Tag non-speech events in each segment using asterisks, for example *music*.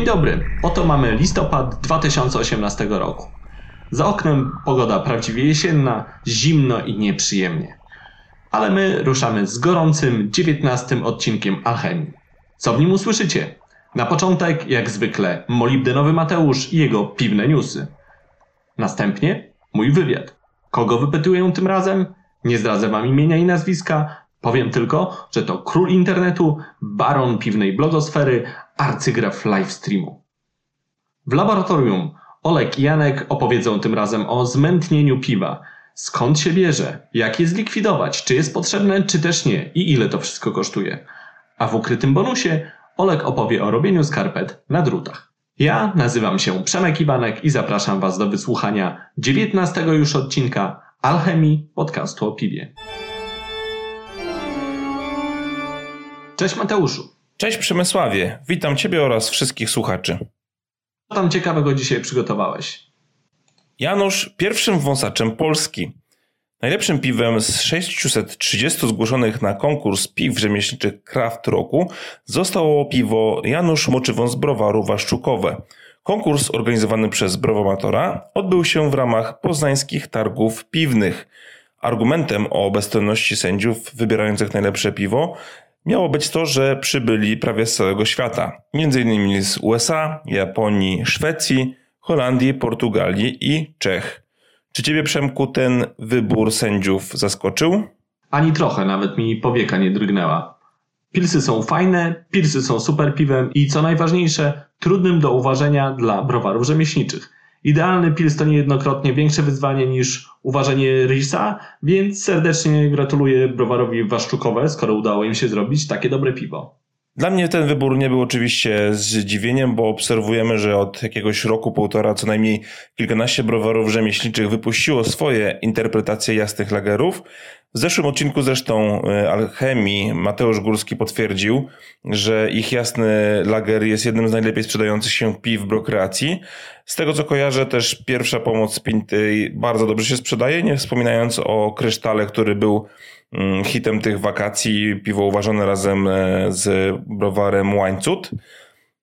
Dzień dobry, oto mamy listopad 2018 roku. Za oknem pogoda prawdziwie jesienna, zimno i nieprzyjemnie. Ale my ruszamy z gorącym 19 odcinkiem Alchemii. Co w nim usłyszycie? Na początek, jak zwykle, molibdenowy Mateusz i jego piwne newsy. Następnie mój wywiad. Kogo wypytuję tym razem? Nie zdradzę wam imienia i nazwiska. Powiem tylko, że to król internetu, baron piwnej blogosfery, arcygraf livestreamu. W laboratorium Olek i Janek opowiedzą tym razem o zmętnieniu piwa. Skąd się bierze? Jak je zlikwidować? Czy jest potrzebne, czy też nie? I ile to wszystko kosztuje? A w ukrytym bonusie Olek opowie o robieniu skarpet na drutach. Ja nazywam się Przemek Iwanek i zapraszam Was do wysłuchania 19 już odcinka Alchemii podcastu o piwie. Cześć Mateuszu. Cześć Przemysławie, witam Ciebie oraz wszystkich słuchaczy. Co tam ciekawego dzisiaj przygotowałeś? Janusz pierwszym wąsaczem Polski. Najlepszym piwem z 630 zgłoszonych na konkurs piw rzemieślniczych Kraft Roku zostało piwo Janusz Moczywąs Browaru Waszczukowe. Konkurs organizowany przez Browomatora odbył się w ramach poznańskich targów piwnych. Argumentem o bezstronności sędziów wybierających najlepsze piwo miało być to, że przybyli prawie z całego świata, m.in. z USA, Japonii, Szwecji, Holandii, Portugalii i Czech. Czy ciebie, Przemku, ten wybór sędziów zaskoczył? Ani trochę, nawet mi powieka nie drgnęła. Pilsy są fajne, pilsy są super piwem i co najważniejsze, trudnym do uważenia dla browarów rzemieślniczych. Idealny pils to niejednokrotnie większe wyzwanie niż uważanie Risa, więc serdecznie gratuluję browarowi Waszczukowe, skoro udało im się zrobić takie dobre piwo. Dla mnie ten wybór nie był oczywiście zdziwieniem, bo obserwujemy, że od jakiegoś roku, półtora, co najmniej kilkanaście browarów rzemieślniczych wypuściło swoje interpretacje jasnych lagerów. W zeszłym odcinku zresztą e, Alchemii Mateusz Górski potwierdził, że ich jasny lager jest jednym z najlepiej sprzedających się piw brokreacji. Z tego co kojarzę też pierwsza pomoc Pinty bardzo dobrze się sprzedaje, nie wspominając o krysztale, który był hitem tych wakacji, piwo uważane razem e, z browarem Łańcut.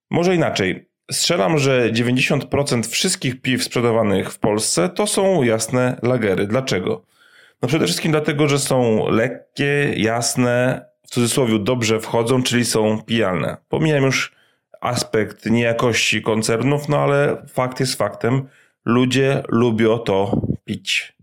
Może inaczej. Strzelam, że 90% wszystkich piw sprzedawanych w Polsce to są jasne lagery. Dlaczego? No przede wszystkim dlatego, że są lekkie, jasne, w cudzysłowie dobrze wchodzą, czyli są pijalne. Pomijam już aspekt niejakości koncernów, no ale fakt jest faktem. Ludzie lubią to pić.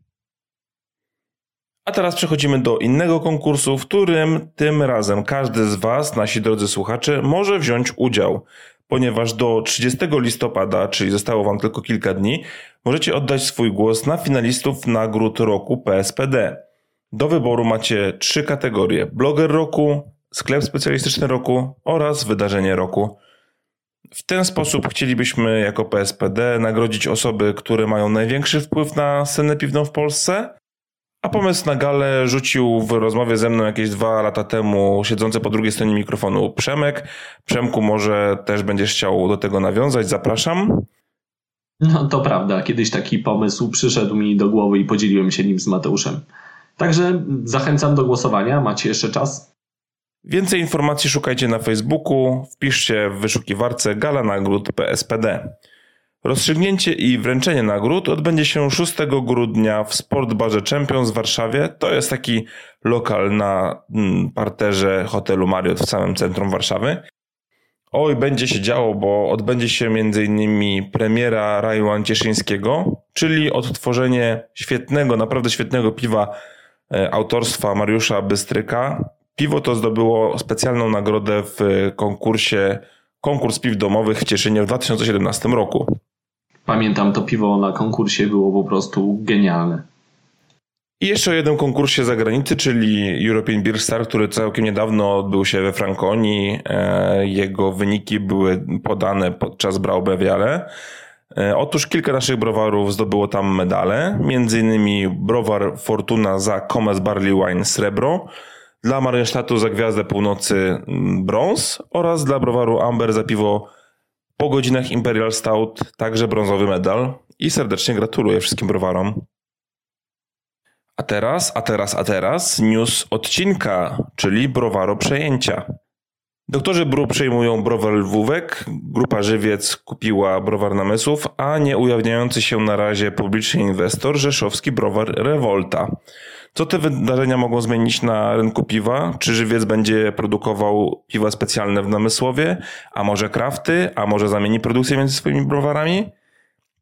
A teraz przechodzimy do innego konkursu, w którym tym razem każdy z Was, nasi drodzy słuchacze, może wziąć udział ponieważ do 30 listopada, czyli zostało Wam tylko kilka dni, możecie oddać swój głos na finalistów nagród roku PSPD. Do wyboru macie trzy kategorie: bloger roku, sklep specjalistyczny roku oraz wydarzenie roku. W ten sposób chcielibyśmy jako PSPD nagrodzić osoby, które mają największy wpływ na scenę piwną w Polsce, a pomysł na galę rzucił w rozmowie ze mną jakieś dwa lata temu siedzący po drugiej stronie mikrofonu Przemek. Przemku, może też będziesz chciał do tego nawiązać, zapraszam. No to prawda, kiedyś taki pomysł przyszedł mi do głowy i podzieliłem się nim z Mateuszem. Także zachęcam do głosowania, macie jeszcze czas. Więcej informacji szukajcie na Facebooku, wpiszcie w wyszukiwarce Gala Nagród PSPD. Rozstrzygnięcie i wręczenie nagród odbędzie się 6 grudnia w Sportbarze Champions w Warszawie. To jest taki lokal na mm, parterze hotelu Marriott w samym centrum Warszawy. Oj, będzie się działo, bo odbędzie się m.in. premiera Raju Cieszyńskiego, czyli odtworzenie świetnego, naprawdę świetnego piwa e, autorstwa Mariusza Bystryka. Piwo to zdobyło specjalną nagrodę w konkursie Konkurs Piw Domowych w Cieszynie w 2017 roku. Pamiętam to piwo na konkursie było po prostu genialne. I jeszcze o jednym konkursie zagranicy, czyli European Beer Star, który całkiem niedawno odbył się we Frankonii. E, jego wyniki były podane podczas Braubewiale. E, otóż kilka naszych browarów zdobyło tam medale, innymi browar Fortuna za Comes Barley Wine srebro, dla Marienstadtu za Gwiazdę Północy brąz oraz dla browaru Amber za piwo po godzinach Imperial Stout także brązowy medal i serdecznie gratuluję wszystkim browarom. A teraz, a teraz, a teraz news odcinka, czyli browaro przejęcia. Doktorzy Bru przejmują browar Lwówek, grupa Żywiec kupiła browar Namysłów, a nie ujawniający się na razie publiczny inwestor rzeszowski browar Revolta. Co te wydarzenia mogą zmienić na rynku piwa? Czy Żywiec będzie produkował piwa specjalne w Namysłowie, a może krafty, a może zamieni produkcję między swoimi browarami?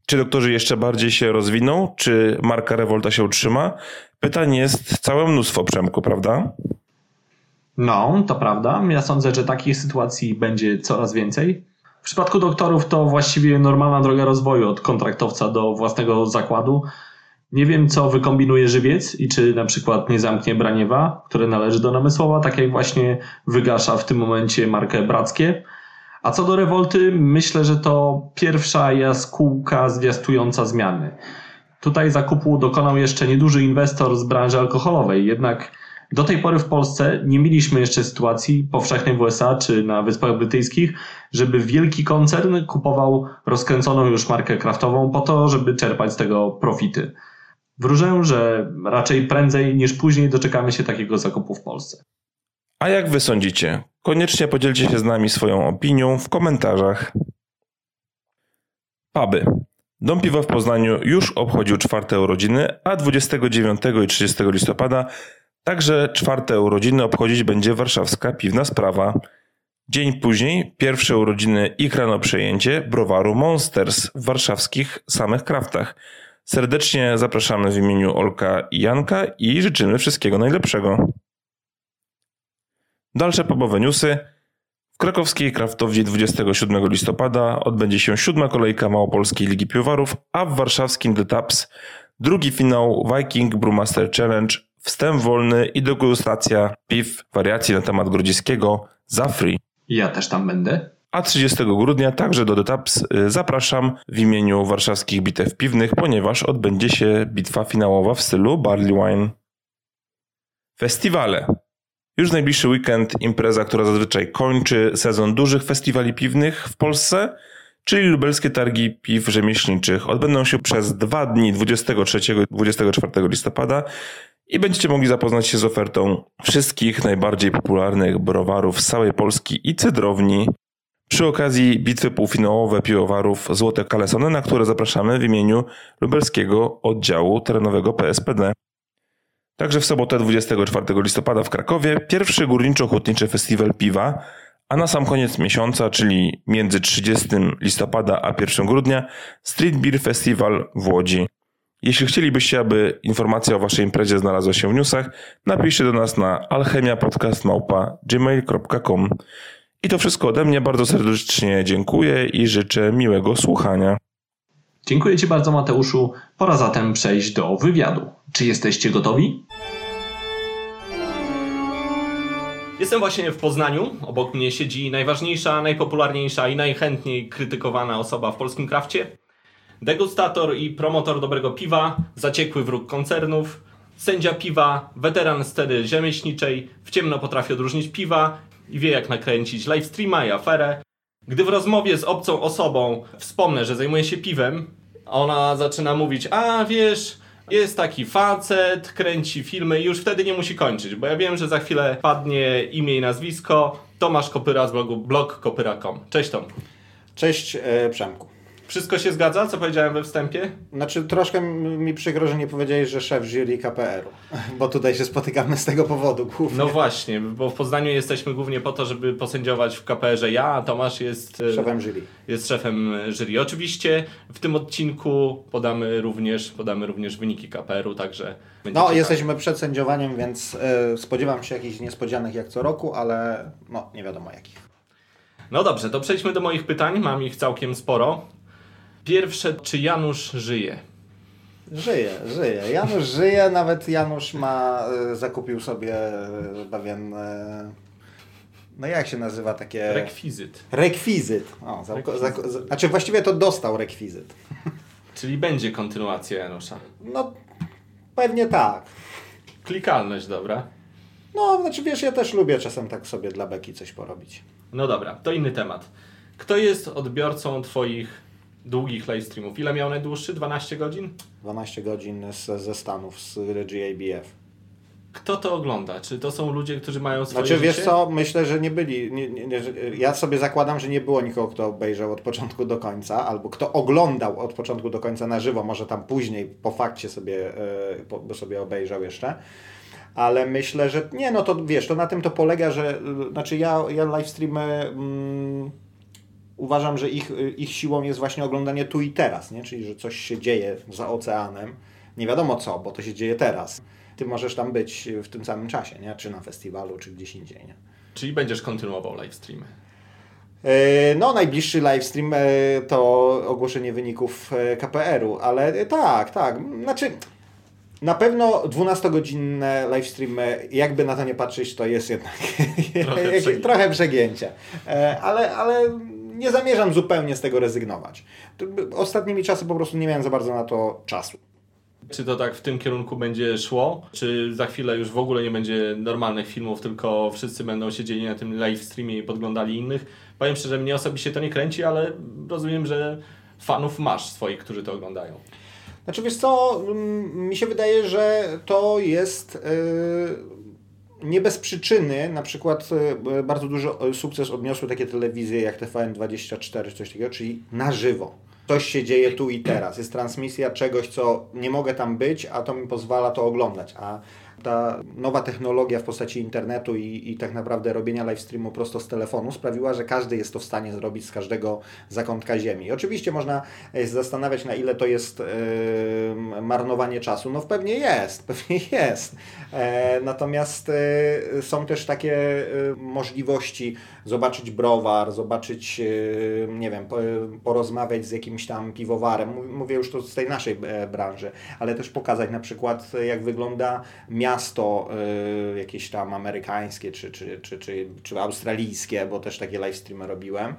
Czy doktorzy jeszcze bardziej się rozwiną? Czy marka Revolta się utrzyma? Pytań jest całe mnóstwo, Przemku, prawda? No, to prawda. Ja sądzę, że takich sytuacji będzie coraz więcej. W przypadku doktorów to właściwie normalna droga rozwoju od kontraktowca do własnego zakładu. Nie wiem, co wykombinuje żywiec i czy na przykład nie zamknie Braniewa, które należy do Namysłowa, tak jak właśnie wygasza w tym momencie markę Brackie. A co do rewolty, myślę, że to pierwsza jaskółka zwiastująca zmiany. Tutaj zakupu dokonał jeszcze nieduży inwestor z branży alkoholowej, jednak do tej pory w Polsce nie mieliśmy jeszcze sytuacji powszechnej w USA czy na Wyspach Brytyjskich, żeby wielki koncern kupował rozkręconą już markę kraftową po to, żeby czerpać z tego profity. Wróżę, że raczej prędzej niż później doczekamy się takiego zakupu w Polsce. A jak wy sądzicie? Koniecznie podzielcie się z nami swoją opinią w komentarzach. Puby. Dom Piwa w Poznaniu już obchodził czwarte urodziny, a 29 i 30 listopada także czwarte urodziny obchodzić będzie warszawska piwna sprawa. Dzień później pierwsze urodziny i krano przejęcie browaru Monsters w warszawskich samych kraftach. Serdecznie zapraszamy w imieniu Olka i Janka i życzymy wszystkiego najlepszego. Dalsze pubowe newsy. W krakowskiej kraftowni 27 listopada odbędzie się siódma kolejka Małopolskiej Ligi Piwowarów, a w warszawskim The Taps drugi finał Viking Brewmaster Challenge, wstęp wolny i degustacja piw wariacji na temat grodziskiego za free. Ja też tam będę. A 30 grudnia także do The Taps y, zapraszam w imieniu warszawskich bitew piwnych, ponieważ odbędzie się bitwa finałowa w stylu Barley Wine. Festiwale. Już najbliższy weekend impreza, która zazwyczaj kończy sezon dużych festiwali piwnych w Polsce, czyli lubelskie targi piw rzemieślniczych. Odbędą się przez dwa dni 23 i 24 listopada i będziecie mogli zapoznać się z ofertą wszystkich najbardziej popularnych browarów z całej Polski i cydrowni. Przy okazji bitwy półfinałowe piwowarów Złote Kalesony, na które zapraszamy w imieniu lubelskiego oddziału terenowego PSPD. Także w sobotę 24 listopada w Krakowie pierwszy górniczo-hutniczy festiwal piwa, a na sam koniec miesiąca, czyli między 30 listopada a 1 grudnia, Street Beer Festival w Łodzi. Jeśli chcielibyście, aby informacja o waszej imprezie znalazła się w newsach, napiszcie do nas na alchemiapodcast.gmail.com I to wszystko ode mnie. Bardzo serdecznie dziękuję i życzę miłego słuchania. Dziękuję Ci bardzo, Mateuszu. Pora zatem przejść do wywiadu. Czy jesteście gotowi? Jestem właśnie w Poznaniu. Obok mnie siedzi najważniejsza, najpopularniejsza i najchętniej krytykowana osoba w polskim krafcie. Degustator i promotor dobrego piwa, zaciekły wróg koncernów, sędzia piwa, weteran stery rzemieślniczej, w ciemno potrafi odróżnić piwa i wie jak nakręcić livestreama i aferę. Gdy w rozmowie z obcą osobą wspomnę, że zajmuję się piwem, ona zaczyna mówić, a wiesz, jest taki facet, kręci filmy i już wtedy nie musi kończyć, bo ja wiem, że za chwilę padnie imię i nazwisko. Tomasz Kopyra z blogu blogkopyra.com. Cześć Tom. Cześć e, Przemku. Wszystko się zgadza, co powiedziałem we wstępie? Znaczy troszkę mi przykro, że nie powiedziałeś, że szef jury KPR-u, *laughs* bo tutaj się spotykamy z tego powodu głównie. No właśnie, bo w Poznaniu jesteśmy głównie po to, żeby posędziować w KPR-ze ja, a Tomasz jest e, szefem jury. Jest szefem jury. Oczywiście w tym odcinku podamy również, podamy również wyniki KPR-u, także No, ciekawe. jesteśmy przed sędziowaniem, więc y, spodziewam się jakichś niespodzianek jak co roku, ale no, nie wiadomo jakich. No dobrze, to przejdźmy do moich pytań. Mam ich całkiem sporo. Pierwsze, czy Janusz żyje? Żyje, żyje. Janusz żyje, nawet Janusz ma, y, zakupił sobie y, pewien, y, no jak się nazywa takie... Rekwizyt. Rekwizyt. O, za, rekwizyt. Za, znaczy właściwie to dostał rekwizyt. *laughs* Czyli będzie kontynuacja Janusza? No, pewnie tak. Klikalność, dobra. No, znaczy wiesz, ja też lubię czasem tak sobie dla beki coś porobić. No dobra, to inny temat. Kto jest odbiorcą Twoich długich live streamów. Ile miał najdłuższy? 12 godzin? 12 godzin z, ze Stanów, z GABF. kto to ogląda? Czy to są ludzie, którzy mają swoje Znaczy, wiesz życie? co, myślę, że nie byli. Nie, nie, nie, ja sobie zakładam, że nie było nikogo, kto obejrzał od początku do końca, albo kto oglądał od początku do końca na żywo, może tam później po fakcie sobie, e, po, sobie obejrzał jeszcze. Ale myślę, że nie, no to wiesz, to na tym to polega, że znaczy ja, ja live streamy mm, uważam, że ich, y, ich siłą jest właśnie oglądanie tu i teraz, nie? czyli że coś się dzieje za oceanem. Nie wiadomo co, bo to się dzieje teraz. Ty możesz tam być w tym samym czasie, nie? czy na festiwalu, czy gdzieś indziej. Nie? Czyli będziesz kontynuował live streamy. E, No, najbliższy livestream e, to ogłoszenie wyników e, KPR-u, ale tak, tak. Znaczy, na pewno 12-godzinne livestreamy, jakby na to nie patrzeć, to jest jednak *laughs* Trochę. E, Ale, ale nie zamierzam zupełnie z tego rezygnować. Ostatnimi czasy po prostu nie miałem za bardzo na to czasu. Czy to tak w tym kierunku będzie szło? Czy za chwilę już w ogóle nie będzie normalnych filmów, tylko wszyscy będą siedzieli na tym live streamie i podglądali innych? Powiem szczerze, mnie osobiście to nie kręci, ale rozumiem, że fanów masz swoich, którzy to oglądają. Znaczy wiesz co, mm, mi się wydaje, że to jest yy, nie bez przyczyny, na przykład yy, bardzo duży yy, sukces odniosły takie telewizje jak TVN24 czy coś takiego, czyli na żywo. Coś się dzieje tu i teraz. Jest transmisja czegoś, co nie mogę tam być, a to mi pozwala to oglądać. A ta nowa technologia w postaci internetu i, i tak naprawdę robienia live streamu prosto z telefonu sprawiła, że każdy jest to w stanie zrobić z każdego zakątka ziemi. Oczywiście można e, zastanawiać, na ile to jest e, marnowanie czasu. No pewnie jest, *laughs* pewnie jest. E, natomiast e, są też takie e, możliwości zobaczyć browar, zobaczyć, e, nie wiem, po, porozmawiać z jakimś tam piwowarem. Mów- Mówię już to z tej naszej e, branży, ale też pokazać na przykład, e, jak wygląda miasto jakieś tam amerykańskie czy, czy, czy, czy, czy australijskie, bo też takie live streamy robiłem.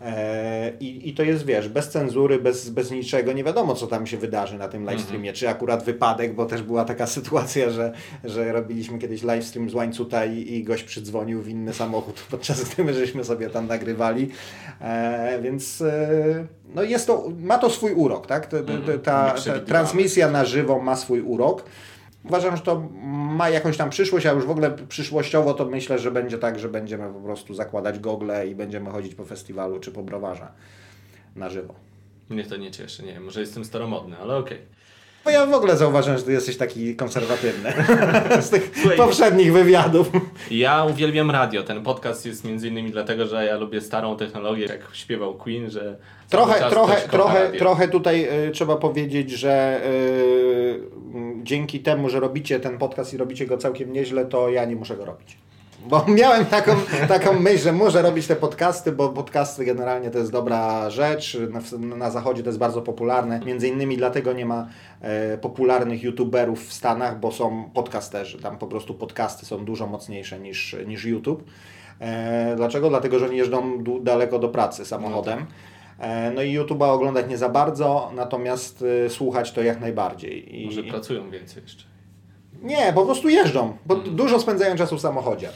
E, I, I to jest, wiesz, bez cenzury, bez, bez niczego, nie wiadomo, co tam się wydarzy na tym live streamie. Czy akurat wypadek, bo też była taka *laughs* sytuacja, że, że robiliśmy kiedyś live stream z łańcuta i, i gość przydzwonił w inny samochód, *laughs* podczas gdy my żeśmy sobie tam nagrywali. E, więc e, no jest to, ma to swój urok, tak? Ta, ta, ta, ta Nieprzewidywalne. transmisja na żywo ma swój urok. Uważam, że to ma jakąś tam przyszłość, a już w ogóle przyszłościowo to myślę, że będzie tak, że będziemy po prostu zakładać gogle i będziemy chodzić po festiwalu czy po browarze na żywo. Mnie to nie cieszy, nie wiem, może jestem staromodny, ale okej. Bo ja w ogóle zauważyłem, że ty jesteś taki konserwatywny *laughs* z tych Słuchaj, poprzednich wywiadów. Ja uwielbiam radio. Ten podcast jest między innymi dlatego, że ja lubię starą technologię, jak śpiewał Queen, że Trochę, trochę, trochę, radio. trochę tutaj y, trzeba powiedzieć, że y, dzięki temu, że robicie ten podcast i robicie go całkiem nieźle, to ja nie muszę go robić. Bo *laughs* miałem taką, taką myśl, że muszę robić te podcasty, bo podcasty generalnie to jest dobra rzecz. Na, na zachodzie to jest bardzo popularne. Między innymi dlatego nie ma popularnych youtuberów w Stanach, bo są podcasterzy. Tam po prostu podcasty są dużo mocniejsze niż, niż YouTube. E, dlaczego? Dlatego, że oni jeżdżą daleko do pracy samochodem. E, No i YouTube'a oglądać nie za bardzo, natomiast słuchać to jak najbardziej. I... Może pracują więcej jeszcze. Nie, po prostu jeżdżą, bo dużo spędzają czasu w samochodzie.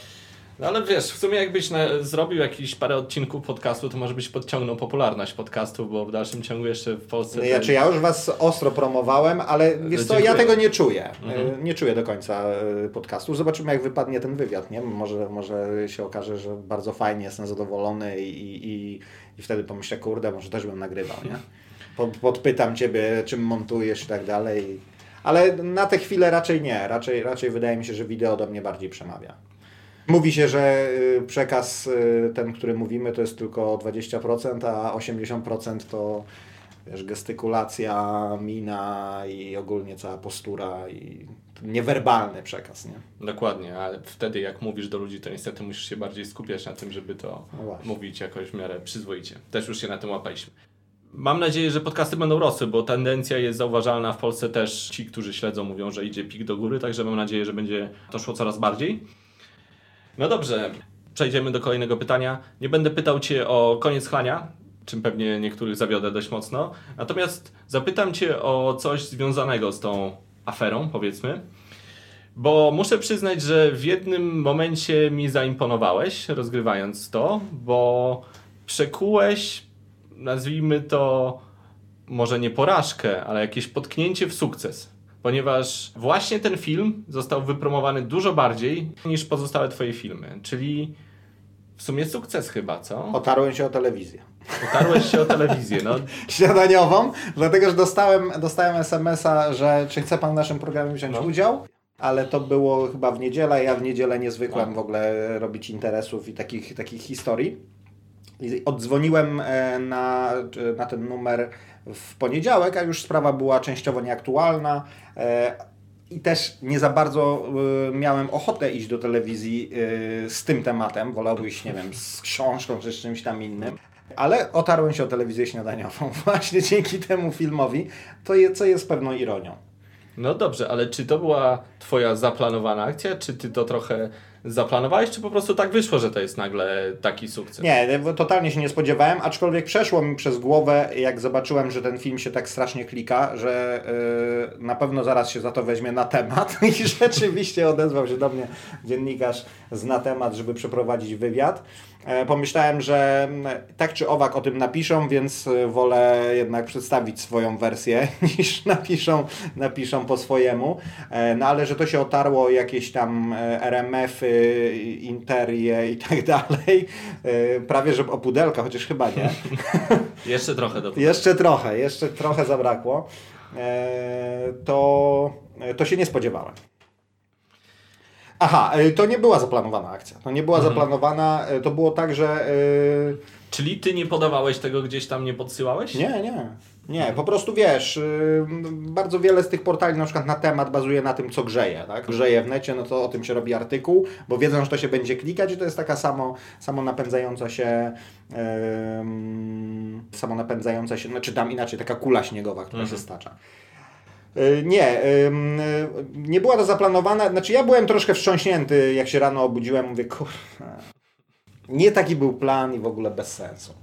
No ale wiesz, w sumie jakbyś na, zrobił jakieś parę odcinków podcastu, to może byś podciągnął popularność podcastów, bo w dalszym ciągu jeszcze w Polsce... No ten- ja, czy ja już Was ostro promowałem, ale wiesz co, ja tego nie czuję. Mhm. Y, Nie czuję do końca y, podcastu. Zobaczymy jak wypadnie ten wywiad, nie? Może, może się okaże, że bardzo fajnie, jestem zadowolony i, i, i wtedy pomyślę, kurde, może też bym nagrywał, nie? *laughs* Po- Podpytam Ciebie, czym montujesz i tak dalej. Ale na tę chwilę raczej nie. Raczej, raczej wydaje mi się, że wideo do mnie bardziej przemawia. Mówi się, że y, przekaz y, ten, który mówimy, to jest tylko 20%, a 80% to wiesz, gestykulacja, mina i ogólnie cała postura i niewerbalny przekaz, nie? Dokładnie, ale wtedy jak mówisz do ludzi, to niestety musisz się bardziej skupiać na tym, żeby to No mówić jakoś w miarę przyzwoicie. Też już się na tym łapaliśmy. Mam nadzieję, że podcasty będą rosły, bo tendencja jest zauważalna w Polsce też. Ci, którzy śledzą, mówią, że idzie pik do góry, także mam nadzieję, że będzie to szło coraz bardziej. No dobrze, przejdziemy do kolejnego pytania. Nie będę pytał Cię o koniec chlania, czym pewnie niektórych zawiodę dość mocno. Natomiast zapytam Cię o coś związanego z tą aferą, powiedzmy. Bo muszę przyznać, że w jednym momencie mi zaimponowałeś, rozgrywając to, bo przekułeś, nazwijmy to, może nie porażkę, ale jakieś potknięcie w sukces. Ponieważ właśnie ten film został wypromowany dużo bardziej niż pozostałe twoje filmy, czyli w sumie sukces chyba, co? Otarłem się o telewizję. Otarłeś się o telewizję, no. *laughs* Śniadaniową, dlatego że dostałem, dostałem SMS-a, że czy chce pan w naszym programie wziąć No. udział. Ale to było chyba w niedzielę. Ja w niedzielę nie zwykłem No. w ogóle robić interesów i takich, takich historii. I oddzwoniłem e, na, na ten numer w poniedziałek, a już sprawa była częściowo nieaktualna. e, I też nie za bardzo e, miałem ochotę iść do telewizji e, z tym tematem. Wolałbym iść, nie wiem, z książką czy z czymś tam innym. Ale otarłem się o telewizję śniadaniową *laughs* właśnie dzięki temu filmowi, to je, co jest pewną ironią. No dobrze, ale czy to była twoja zaplanowana akcja, czy ty to trochę zaplanowałeś, czy po prostu tak wyszło, że to jest nagle taki sukces? Nie, totalnie się nie spodziewałem, aczkolwiek przeszło mi przez głowę, jak zobaczyłem, że ten film się tak strasznie klika, że yy, na pewno zaraz się za to weźmie na temat *laughs* i rzeczywiście odezwał się do mnie dziennikarz z na temat, żeby przeprowadzić wywiad. E, Pomyślałem, że mm, tak czy owak o tym napiszą, więc y, wolę jednak przedstawić swoją wersję *laughs* niż napiszą, napiszą po swojemu. E, No ale że to się otarło jakieś tam e, RMF-y, Interie i tak dalej. E, Prawie, że o pudelka, chociaż chyba nie. *laughs* Jeszcze trochę do Jeszcze trochę, jeszcze trochę zabrakło. E, To, to się nie spodziewałem. Aha, e, to nie była zaplanowana akcja. To nie była zaplanowana, e, to było tak, że... Czyli ty nie podawałeś tego gdzieś tam, nie podsyłałeś? Nie, nie. Nie, po prostu wiesz, yy, bardzo wiele z tych portali na przykład na temat bazuje na tym, co grzeje. Tak? Grzeje w necie, no to o tym się robi artykuł, bo wiedzą, że to się będzie klikać i to jest taka samo, samo napędzająca się, yy, samo napędzająca się, znaczy tam inaczej, taka kula śniegowa, która się stacza. Yy, Nie, yy, nie była to zaplanowana. Znaczy, ja byłem troszkę wstrząśnięty, jak się rano obudziłem. Mówię, kurwa, nie taki był plan i w ogóle bez sensu.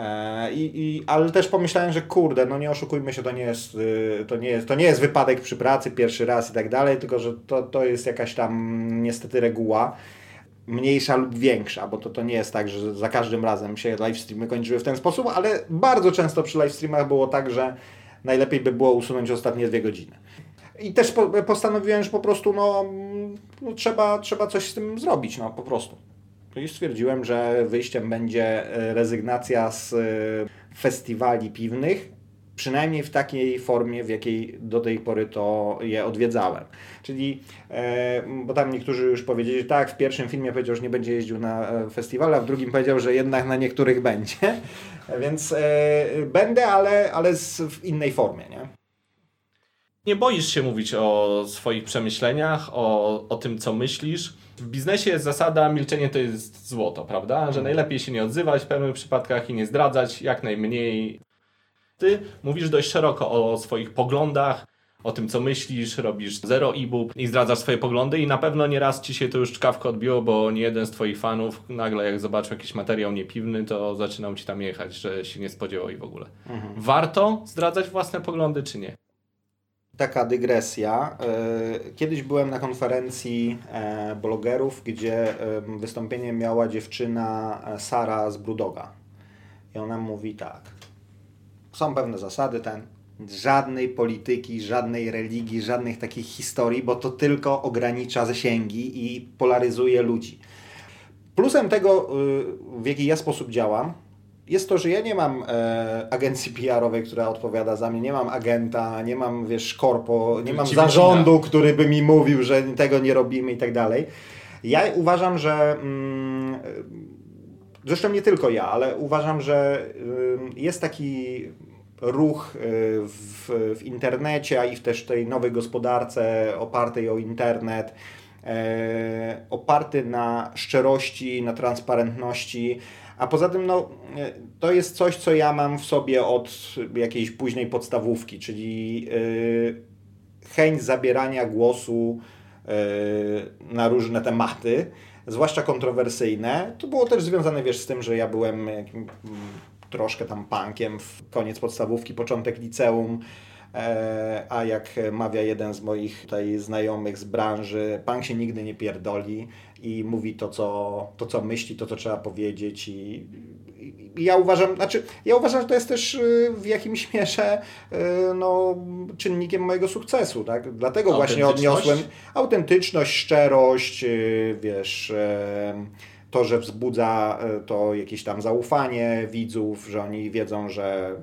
E, I, i, ale też pomyślałem, że kurde, no nie oszukujmy się, to nie jest, y, to nie jest, to nie jest wypadek przy pracy pierwszy raz i tak dalej, tylko że to, to jest jakaś tam niestety reguła mniejsza lub większa, bo to, to nie jest tak, że za każdym razem się livestreamy kończyły w ten sposób, ale bardzo często przy livestreamach było tak, że najlepiej by było usunąć ostatnie dwie godziny. I też po, postanowiłem, że po prostu no, no, trzeba, trzeba coś z tym zrobić, no po prostu. I stwierdziłem, że wyjściem będzie e, rezygnacja z e, festiwali piwnych, przynajmniej w takiej formie, w jakiej do tej pory to je odwiedzałem. Czyli, e, bo tam niektórzy już powiedzieli, że tak, w pierwszym filmie powiedział, że nie będzie jeździł na festiwale, a w drugim powiedział, że jednak na niektórych będzie. *laughs* Więc będę, ale, ale z, w innej formie, nie? Nie boisz się mówić o swoich przemyśleniach, o, o tym, co myślisz. W biznesie jest zasada, milczenie to jest złoto, prawda? Że najlepiej się nie odzywać w pewnych przypadkach i nie zdradzać jak najmniej. Ty mówisz dość szeroko o swoich poglądach, o tym, co myślisz, robisz zero e-book i zdradzasz swoje poglądy i na pewno nieraz ci się to już czkawko odbiło, bo nie jeden z twoich fanów nagle jak zobaczył jakiś materiał niepiwny, to zaczynał ci tam jechać, że się nie spodziewał i w ogóle. Warto zdradzać własne poglądy, czy nie? Taka dygresja. E, Kiedyś byłem na konferencji e, blogerów, gdzie e, wystąpienie miała dziewczyna Sara z Brudoga. I ona mówi tak. Są pewne zasady, ten żadnej polityki, żadnej religii, żadnych takich historii, bo to tylko ogranicza zasięgi i polaryzuje ludzi. Plusem tego, y, w jaki ja sposób działam, jest to, że ja nie mam e, agencji PR-owej, która odpowiada za mnie, nie mam agenta, nie mam, wiesz, korpo, nie mam Ci zarządu, który by mi mówił, że tego nie robimy i tak dalej. Ja uważam, że mm, zresztą nie tylko ja, ale uważam, że ym, jest taki ruch y, w, w internecie, a i w też tej nowej gospodarce opartej o internet, e, oparty na szczerości, na transparentności. A poza tym, no, e, to jest coś, co ja mam w sobie od jakiejś późnej podstawówki, czyli y, chęć zabierania głosu y, na różne tematy, zwłaszcza kontrowersyjne. To było też związane, wiesz, z tym, że ja byłem jakim, mm, troszkę tam punkiem w koniec podstawówki, początek liceum. E, A jak mawia jeden z moich tutaj znajomych z branży, punk się nigdy nie pierdoli i mówi to, co, to, co myśli, to, co trzeba powiedzieć i, ja uważam, znaczy, ja uważam, że to jest też y, w jakimś mierze y, no, czynnikiem mojego sukcesu, tak? Dlatego właśnie odniosłem autentyczność, szczerość, y, wiesz, to, że wzbudza to jakieś tam zaufanie widzów, że oni wiedzą, że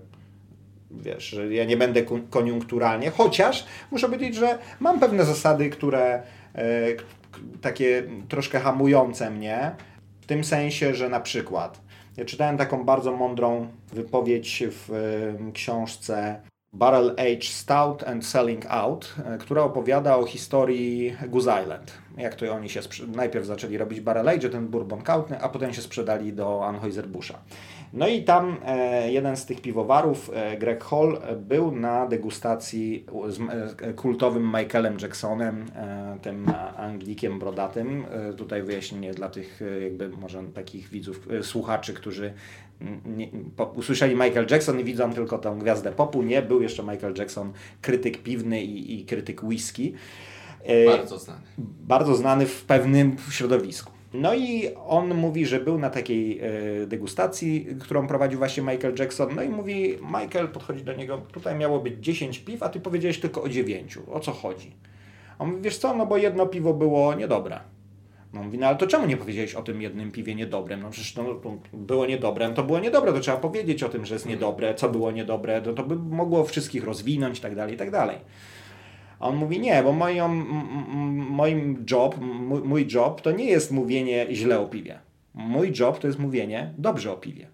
wiesz, że ja nie będę koniunkturalnie, chociaż muszę powiedzieć, że mam pewne zasady, które takie troszkę hamujące mnie, w tym sensie, że na przykład ja czytałem taką bardzo mądrą wypowiedź w książce Barrel Age Stout and Selling Out, e, która opowiada o historii Goose Island. Jak to oni się najpierw zaczęli robić Barrel Age, ten bourbon kautny, a potem się sprzedali do Anheuser-Buscha. No i tam e, jeden z tych piwowarów, e, Greg Hall, był na degustacji z e, kultowym Michaelem Jacksonem, tym Anglikiem brodatym. Tutaj wyjaśnienie dla tych jakby może takich widzów, słuchaczy, którzy nie, po, usłyszeli Michael Jackson i widzą tylko tę gwiazdę popu. Nie, był jeszcze Michael Jackson, krytyk piwny i, i krytyk whisky. Bardzo znany. Bardzo znany w pewnym środowisku. No i on mówi, że był na takiej e, degustacji, którą prowadził właśnie Michael Jackson. No i mówi, Michael podchodzi do niego, tutaj miało być 10 piw, a ty powiedziałeś tylko o 9. O co chodzi? On mówi, wiesz co, no bo jedno piwo było niedobre. No mówi, no ale to czemu nie powiedziałeś o tym jednym piwie niedobrym? No przecież no, to było niedobre, no to było niedobre, to trzeba powiedzieć o tym, że jest niedobre, co było niedobre, to, to by mogło wszystkich rozwinąć i tak dalej, i tak dalej. A on mówi, nie, bo moją, moim job, mój job to nie jest mówienie źle o piwie. Mój job to jest mówienie dobrze o piwie.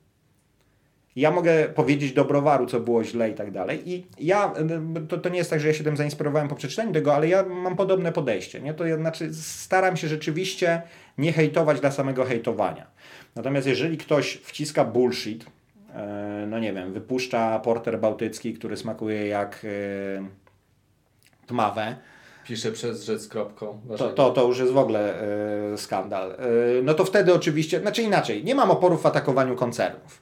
Ja mogę powiedzieć do browaru, co było źle i tak dalej. I ja, to, to nie jest tak, że ja się tym zainspirowałem po przeczytaniu tego, ale ja mam podobne podejście. Nie? To znaczy staram się rzeczywiście nie hejtować dla samego hejtowania. Natomiast jeżeli ktoś wciska bullshit, e, no nie wiem, wypuszcza porter bałtycki, który smakuje jak e, tmawe. Pisze przez rzec kropką. To, to, to już jest w ogóle y, skandal. Y, no to wtedy oczywiście, znaczy inaczej, nie mam oporów w atakowaniu koncernów.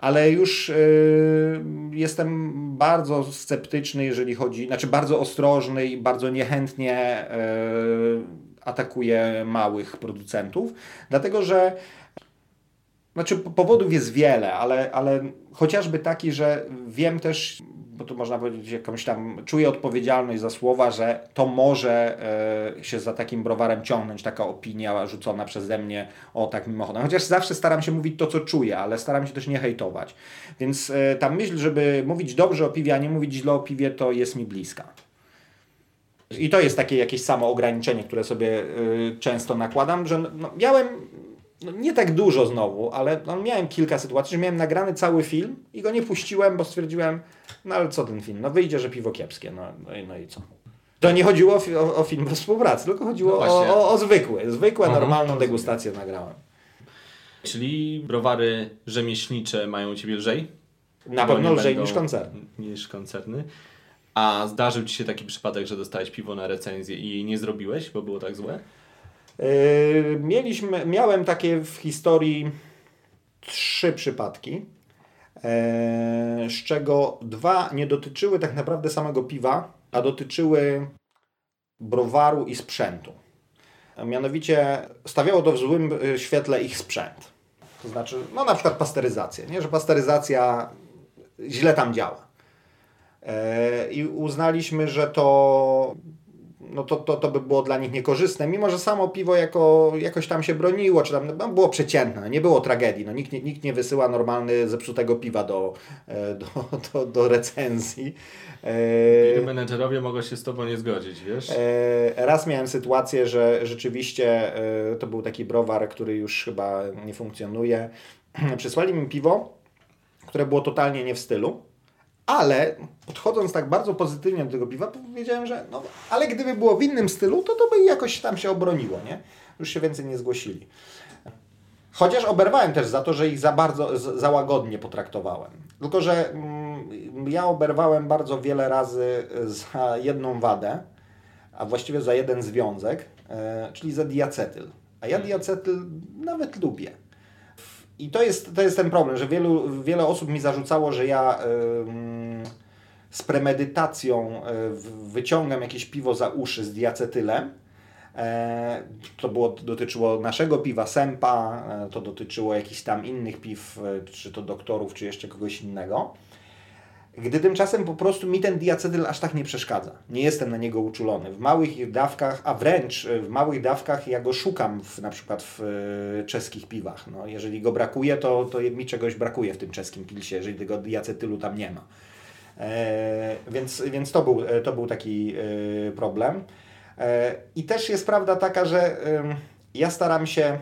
Ale już y, jestem bardzo sceptyczny, jeżeli chodzi, znaczy bardzo ostrożny i bardzo niechętnie atakuję małych producentów, dlatego że znaczy powodów jest wiele, ale, ale chociażby taki, że wiem też bo tu można powiedzieć jakąś tam, czuję odpowiedzialność za słowa, że to może e, się za takim browarem ciągnąć, taka opinia rzucona przeze mnie o tak mimochodem. Chociaż zawsze staram się mówić to, co czuję, ale staram się też nie hejtować. Więc e, ta myśl, żeby mówić dobrze o piwie, a nie mówić źle o piwie, to jest mi bliska. I to jest takie jakieś samo ograniczenie, które sobie y, często nakładam, że no, miałem no nie tak dużo znowu, ale no miałem kilka sytuacji, że miałem nagrany cały film i go nie puściłem, bo stwierdziłem, no ale co ten film? No wyjdzie, że piwo kiepskie, no, no, i, no i co? To nie chodziło o, o, o film we współpracy, tylko chodziło no o, o, o zwykłe, zwykłe, Aha, normalną degustację nagrałem. Czyli browary rzemieślnicze mają Ciebie lżej? Na pewno lżej niż koncerny. Niż koncerny. A zdarzył Ci się taki przypadek, że dostałeś piwo na recenzję i jej nie zrobiłeś, bo było tak złe? Yy, mieliśmy, miałem takie w historii trzy przypadki, yy, z czego dwa nie dotyczyły tak naprawdę samego piwa, a dotyczyły browaru i sprzętu. Mianowicie stawiało to w złym yy, świetle ich sprzęt. To znaczy, no na przykład pasteryzację, nie? że pasteryzacja źle tam działa. I uznaliśmy, że to no to, to, to by było dla nich niekorzystne, mimo że samo piwo jako, jakoś tam się broniło, czy tam no, było przeciętne, nie było tragedii. No, nikt, nie, nikt nie wysyła normalny zepsutego piwa do, e, *laughs* do, do, do recenzji. E, menedżerowie mogą się z Tobą nie zgodzić, wiesz? E, raz miałem sytuację, że rzeczywiście to był taki browar, który już chyba nie funkcjonuje. *clears throat* Przysłali mi piwo, które było totalnie nie w stylu ale podchodząc tak bardzo pozytywnie do tego piwa, powiedziałem, że no, ale gdyby było w innym stylu, to to by jakoś tam się obroniło, nie? Już się więcej nie zgłosili. Chociaż oberwałem też za to, że ich za bardzo, za łagodnie potraktowałem. Tylko, że mm, ja oberwałem bardzo wiele razy za jedną wadę, a właściwie za jeden związek, e, czyli za diacetyl. A ja diacetyl nawet lubię. I to jest, to jest ten problem, że wielu, wiele osób mi zarzucało, że ja z premedytacją y, wyciągam jakieś piwo za uszy z diacetylem, E, to było, dotyczyło naszego piwa Sempa, e, to dotyczyło jakichś tam innych piw, e, czy to doktorów, czy jeszcze kogoś innego. Gdy tymczasem po prostu mi ten diacetyl aż tak nie przeszkadza. Nie jestem na niego uczulony. W małych dawkach, a wręcz w małych dawkach ja go szukam w, na przykład w czeskich piwach. No, jeżeli go brakuje, to, to mi czegoś brakuje w tym czeskim pilsie, jeżeli tego diacetylu tam nie ma. E, więc więc to, był, to był taki e, problem. E, I też jest prawda taka, że ja staram się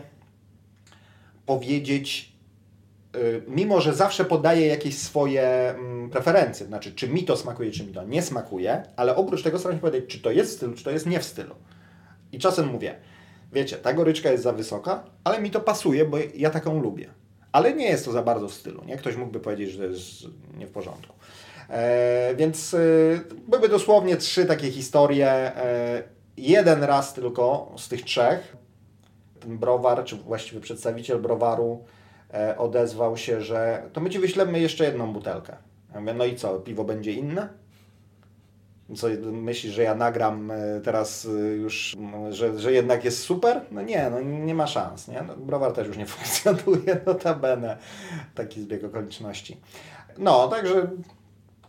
powiedzieć, mimo że zawsze podaję jakieś swoje mm, preferencje, znaczy czy mi to smakuje, czy mi to nie smakuje, ale oprócz tego staram się powiedzieć, czy to jest w stylu, czy to jest nie w stylu. I czasem mówię, wiecie, ta goryczka jest za wysoka, ale mi to pasuje, bo ja taką lubię. Ale nie jest to za bardzo w stylu, nie? Ktoś mógłby powiedzieć, że to jest nie w porządku. E, więc e, były dosłownie trzy takie historie. E, jeden raz tylko z tych trzech ten browar, czy właściwie przedstawiciel browaru odezwał się, że to my ci wyślemy jeszcze jedną butelkę. Ja mówię, no i co, piwo będzie inne? Co, myślisz, że ja nagram teraz już, że, że jednak jest super? No nie, no nie ma szans, nie? No, browar też już nie *laughs* funkcjonuje, notabene. Taki zbieg okoliczności. No, także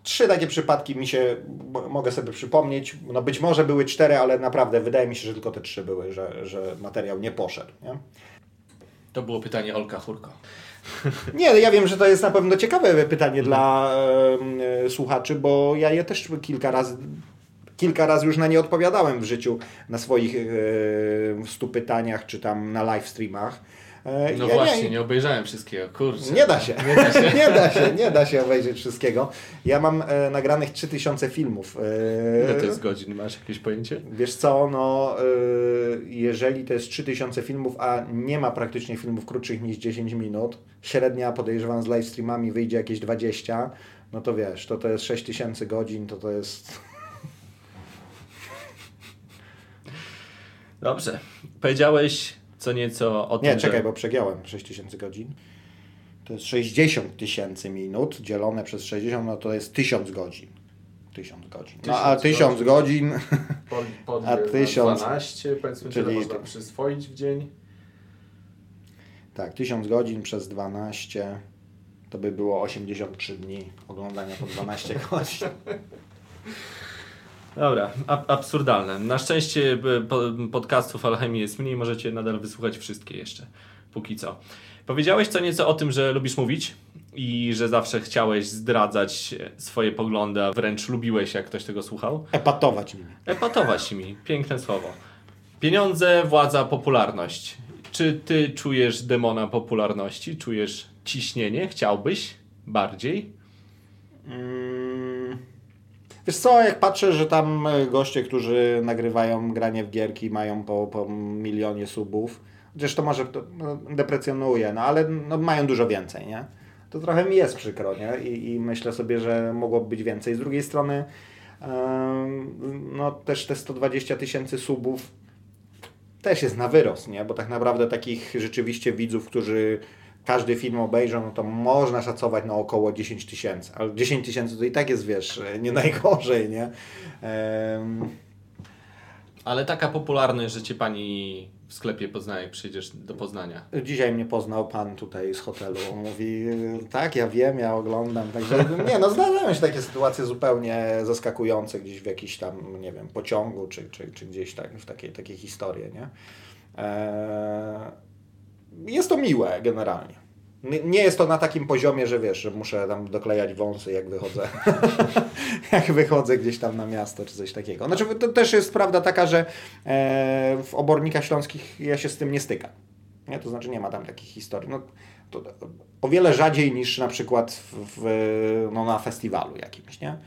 Trzy takie przypadki mi się, mogę sobie przypomnieć, no być może były cztery, ale naprawdę wydaje mi się, że tylko te trzy były, że, że materiał nie poszedł. Nie? To było pytanie Olka Hurko. *laughs* Nie, ja wiem, że to jest na pewno ciekawe pytanie dla e, słuchaczy, bo ja je też kilka razy kilka razy już na nie odpowiadałem w życiu na swoich e, stu pytaniach czy tam na live streamach. E, no ja właśnie, nie, nie, obejrzałem wszystkiego, kurczę. Nie da się. Nie da się. *laughs* nie, da się nie da się obejrzeć wszystkiego. Ja mam e, nagranych 3000 filmów. E, Ile to jest godzin? Masz jakieś pojęcie? Wiesz co, no e, jeżeli to jest 3000 filmów, a nie ma praktycznie filmów krótszych niż 10 minut, średnia podejrzewam z live streamami wyjdzie jakieś 20, no to wiesz, to to jest 6000 godzin, to to jest... Dobrze. Powiedziałeś co nieco o tym, Nie, czekaj, że... bo przegiąłem 6000 godzin. To jest 60 tysięcy minut dzielone przez 60, no to jest 1000 godzin. 1000 godzin. No a 1000 godzin, pod, *laughs* pod, a 1000 12, powiedzmy, czyli można przyswoić w dzień. Tak, 1000 godzin przez 12 to by było 83 dni oglądania po 12 godzin. *laughs* Dobra, absurdalne. Na szczęście podcastów Alchemii jest mniej, możecie nadal wysłuchać wszystkie jeszcze, póki co. Powiedziałeś co nieco o tym, że lubisz mówić i że zawsze chciałeś zdradzać swoje poglądy, a wręcz lubiłeś, jak ktoś tego słuchał. Epatować mi. Epatować mi, piękne słowo. Pieniądze, władza, popularność. Czy ty czujesz demona popularności? Czujesz ciśnienie? Chciałbyś bardziej? Mm. Wiesz co, jak patrzę, że tam e, goście, którzy nagrywają granie w gierki mają po, po milionie subów, chociaż to może no, deprecjonuje, no ale no, mają dużo więcej, nie? To trochę mi jest przykro, nie? I, I, myślę sobie, że mogłoby być więcej. Z drugiej strony no też te 120 tysięcy subów też jest na wyrost, nie? Bo tak naprawdę takich rzeczywiście widzów, którzy każdy film obejrzał, no to można szacować na około 10 tysięcy. Ale 10 tysięcy to i tak jest, wiesz, nie najgorzej, nie? Um... Ale taka popularność, że cię pani w sklepie poznaje, jak przyjdziesz do Poznania. Dzisiaj mnie poznał pan tutaj z hotelu. Mówi, tak, ja wiem, ja oglądam. Także nie, no zdarzają się takie sytuacje zupełnie zaskakujące gdzieś w jakiś tam, nie wiem, pociągu, czy, czy, czy gdzieś tak, w takie, takie historie, nie? Eee jest to miłe generalnie. Nie jest to na takim poziomie, że wiesz, że muszę tam doklejać wąsy, jak wychodzę. *laughs* jak wychodzę gdzieś tam na miasto, czy coś takiego. Znaczy, to też jest prawda taka, że e, w obornikach śląskich ja się z tym nie stykam. Nie? To znaczy, nie ma tam takich historii. No, to, o wiele rzadziej niż na przykład w, no, na festiwalu jakimś, nie?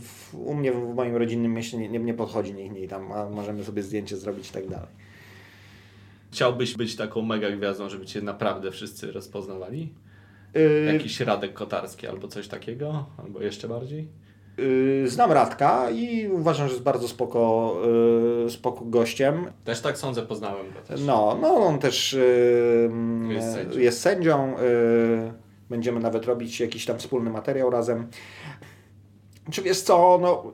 W, u mnie w moim rodzinnym mieście nie, nie, nie podchodzi nikt nie tam, a możemy sobie zdjęcie zrobić i tak dalej. Chciałbyś być taką mega gwiazdą, żeby cię naprawdę wszyscy rozpoznawali? Yy... Jakiś Radek Kotarski albo coś takiego? Albo jeszcze bardziej? Yy, znam Radka i uważam, że jest bardzo spoko, yy, spoko gościem. Też tak sądzę, poznałem go też. No, no on też yy, jest sędzią. Jest sędzią będziemy nawet robić jakiś tam wspólny materiał razem. Czy wiesz co, no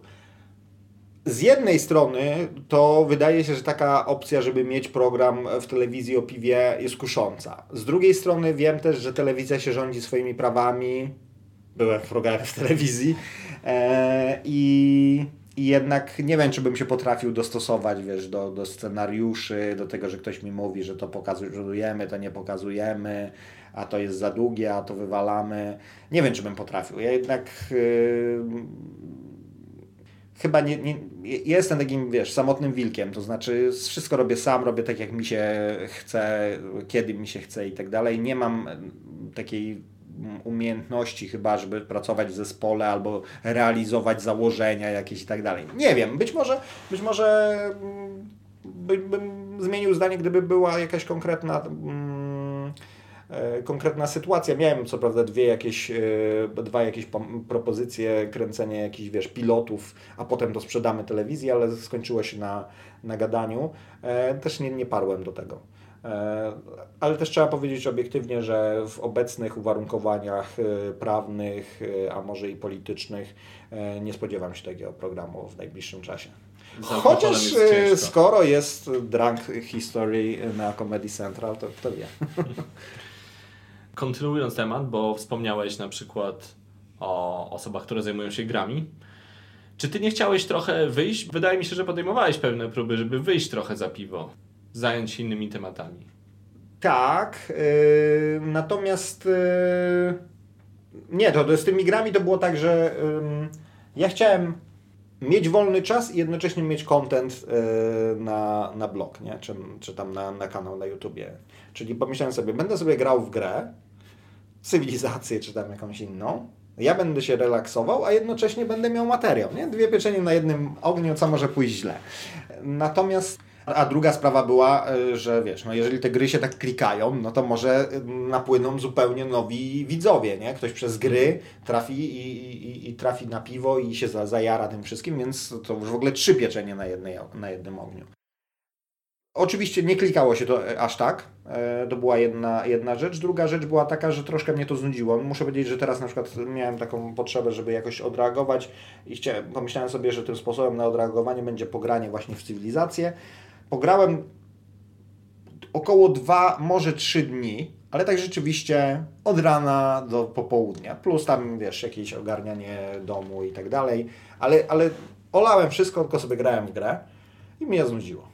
z jednej strony to wydaje się, że taka opcja, żeby mieć program w telewizji o piwie jest kusząca. Z drugiej strony wiem też, że telewizja się rządzi swoimi prawami. Byłem w programie w telewizji e, i, i jednak nie wiem, czy bym się potrafił dostosować, wiesz, do, do scenariuszy, do tego, że ktoś mi mówi, że to pokazujemy, to nie pokazujemy, a to jest za długie, a to wywalamy. Nie wiem, czy bym potrafił. Ja jednak... Yy, chyba nie, nie, jestem takim, wiesz, samotnym wilkiem, to znaczy wszystko robię sam, robię tak jak mi się chce, kiedy mi się chce i tak dalej. Nie mam takiej umiejętności chyba, żeby pracować w zespole albo realizować założenia jakieś i tak dalej. Nie wiem, być może, być może mm, by, bym zmienił zdanie, gdyby była jakaś konkretna mm, konkretna sytuacja. Miałem co prawda dwie jakieś, e, dwa jakieś propozycje kręcenia jakichś, wiesz, pilotów, a potem to sprzedamy telewizji, ale skończyło się na, na gadaniu. E, też nie, nie parłem do tego. Ale też trzeba powiedzieć obiektywnie, że w obecnych uwarunkowaniach prawnych, a może i politycznych, nie spodziewam się takiego programu w najbliższym czasie. Chociaż skoro jest Drunk History na Comedy Central, to kto wie. *laughs* Kontynuując temat, bo wspomniałeś na przykład o osobach, które zajmują się grami. Czy ty nie chciałeś trochę wyjść? Wydaje mi się, że podejmowałeś pewne próby, żeby wyjść trochę za piwo, zająć się innymi tematami. Tak, yy, natomiast yy, nie, to, z tymi grami to było tak, że yy, ja chciałem mieć wolny czas i jednocześnie mieć content yy, na, na blog, nie? Czy, czy tam na, na kanał na YouTubie. Czyli pomyślałem sobie, będę sobie grał w grę, cywilizację czy tam jakąś inną, ja będę się relaksował, a jednocześnie będę miał materiał. Nie? Dwie pieczenie na jednym ogniu, co może pójść źle. Natomiast a druga sprawa była, e, że wiesz, no jeżeli te gry się tak klikają, no to może napłyną zupełnie nowi widzowie, nie? Ktoś przez gry trafi i, i, i trafi na piwo i się zajara tym wszystkim, więc to już w ogóle trzy pieczenie na, jednej, na jednym ogniu. Oczywiście nie klikało się to e, aż tak. E, to była jedna, jedna rzecz. Druga rzecz była taka, że troszkę mnie to znudziło. Muszę powiedzieć, że teraz na przykład miałem taką potrzebę, żeby jakoś odreagować i chciałem, pomyślałem sobie, że tym sposobem na odreagowanie będzie pogranie właśnie w cywilizację. Pograłem około dwa, może trzy dni, ale tak rzeczywiście od rana do popołudnia. Plus tam, wiesz, jakieś ogarnianie domu i tak dalej. Ale, ale olałem wszystko, tylko sobie grałem w grę i mnie znudziło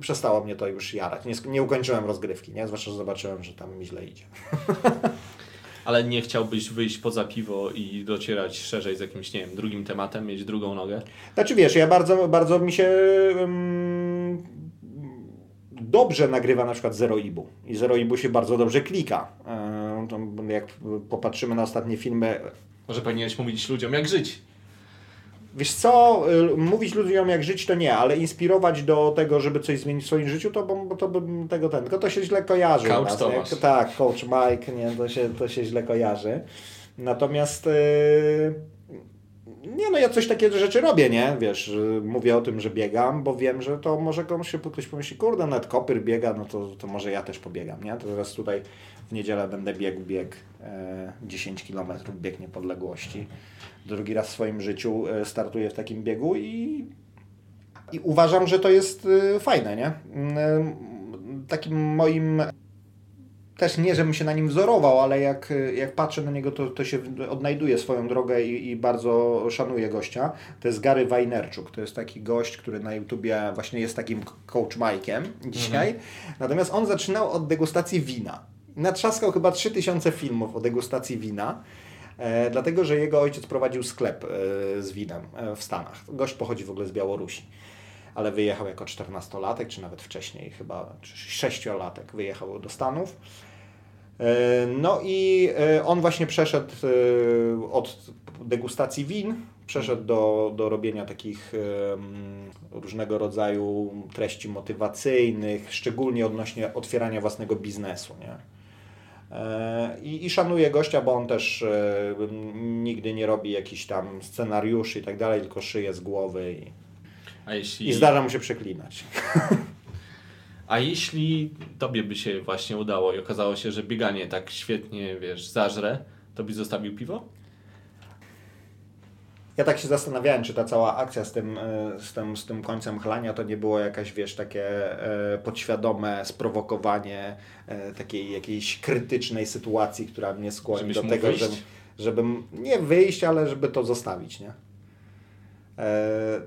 przestało mnie to już jarać. Nie, nie ukończyłem rozgrywki, nie? Zwłaszcza, że zobaczyłem, że tam mi źle idzie. *laughs* Ale nie chciałbyś wyjść poza piwo i docierać szerzej z jakimś, nie wiem, drugim tematem, mieć drugą nogę? Znaczy wiesz, ja bardzo, bardzo mi się um, dobrze nagrywa na przykład Zero Ibu. I Zero Ibu się bardzo dobrze klika. Um, jak popatrzymy na ostatnie filmy... Może powinieneś mówić ludziom, jak żyć. Wiesz co, y, mówić ludziom jak żyć to nie, ale inspirować do tego, żeby coś zmienić w swoim życiu, to, bo, to bym tego ten, tylko to się źle kojarzy. Coach nas, Thomas. Jak, tak, coach Mike, nie, to się, to się źle kojarzy. Natomiast yy, nie no, ja coś takie rzeczy robię, nie? Wiesz, mówię o tym, że biegam, bo wiem, że to może komuś się ktoś pomyśli, kurde, nawet kopyr biega, no to, to może ja też pobiegam, nie? To teraz tutaj w niedzielę będę biegł bieg e, 10 km, bieg niepodległości drugi raz w swoim życiu e, startuję w takim biegu i, i uważam, że to jest e, fajne, nie? Mm, takim moim też nie, żebym się na nim wzorował, ale jak, jak patrzę na niego, to, to się odnajduje swoją drogę i, i bardzo szanuję gościa. To jest Gary Wajnerczuk. To jest taki gość, który na YouTubie właśnie jest takim coach Mike'em dzisiaj. Mhm. Natomiast on zaczynał od degustacji wina. Natrzaskał chyba 3000 filmów o degustacji wina. E, dlatego, że jego ojciec prowadził sklep e, z winem e, w Stanach. Gość pochodzi w ogóle z Białorusi, ale wyjechał jako 14-latek, czy nawet wcześniej, chyba 6-latek wyjechał do Stanów. No i on właśnie przeszedł od degustacji win, przeszedł do, do robienia takich różnego rodzaju treści motywacyjnych, szczególnie odnośnie otwierania własnego biznesu. Nie? E, I, I szanuję gościa, bo on też e, nigdy nie robi jakichś tam scenariuszy i tak dalej, tylko szyje z głowy i, jeśli... i zdarza mu się przeklinać. *laughs* A jeśli tobie by się właśnie udało i okazało się, że bieganie tak świetnie, wiesz, zażre, to byś zostawił piwo? Ja tak się zastanawiałem, czy ta cała akcja z tym, e, z tym, z tym końcem chlania to nie było jakaś, wiesz, takie e, podświadome sprowokowanie e, takiej jakiejś krytycznej sytuacji, która mnie skłoni Żebyś do tego, wyjść? żebym, żebym nie wyjść, ale żeby to zostawić, nie?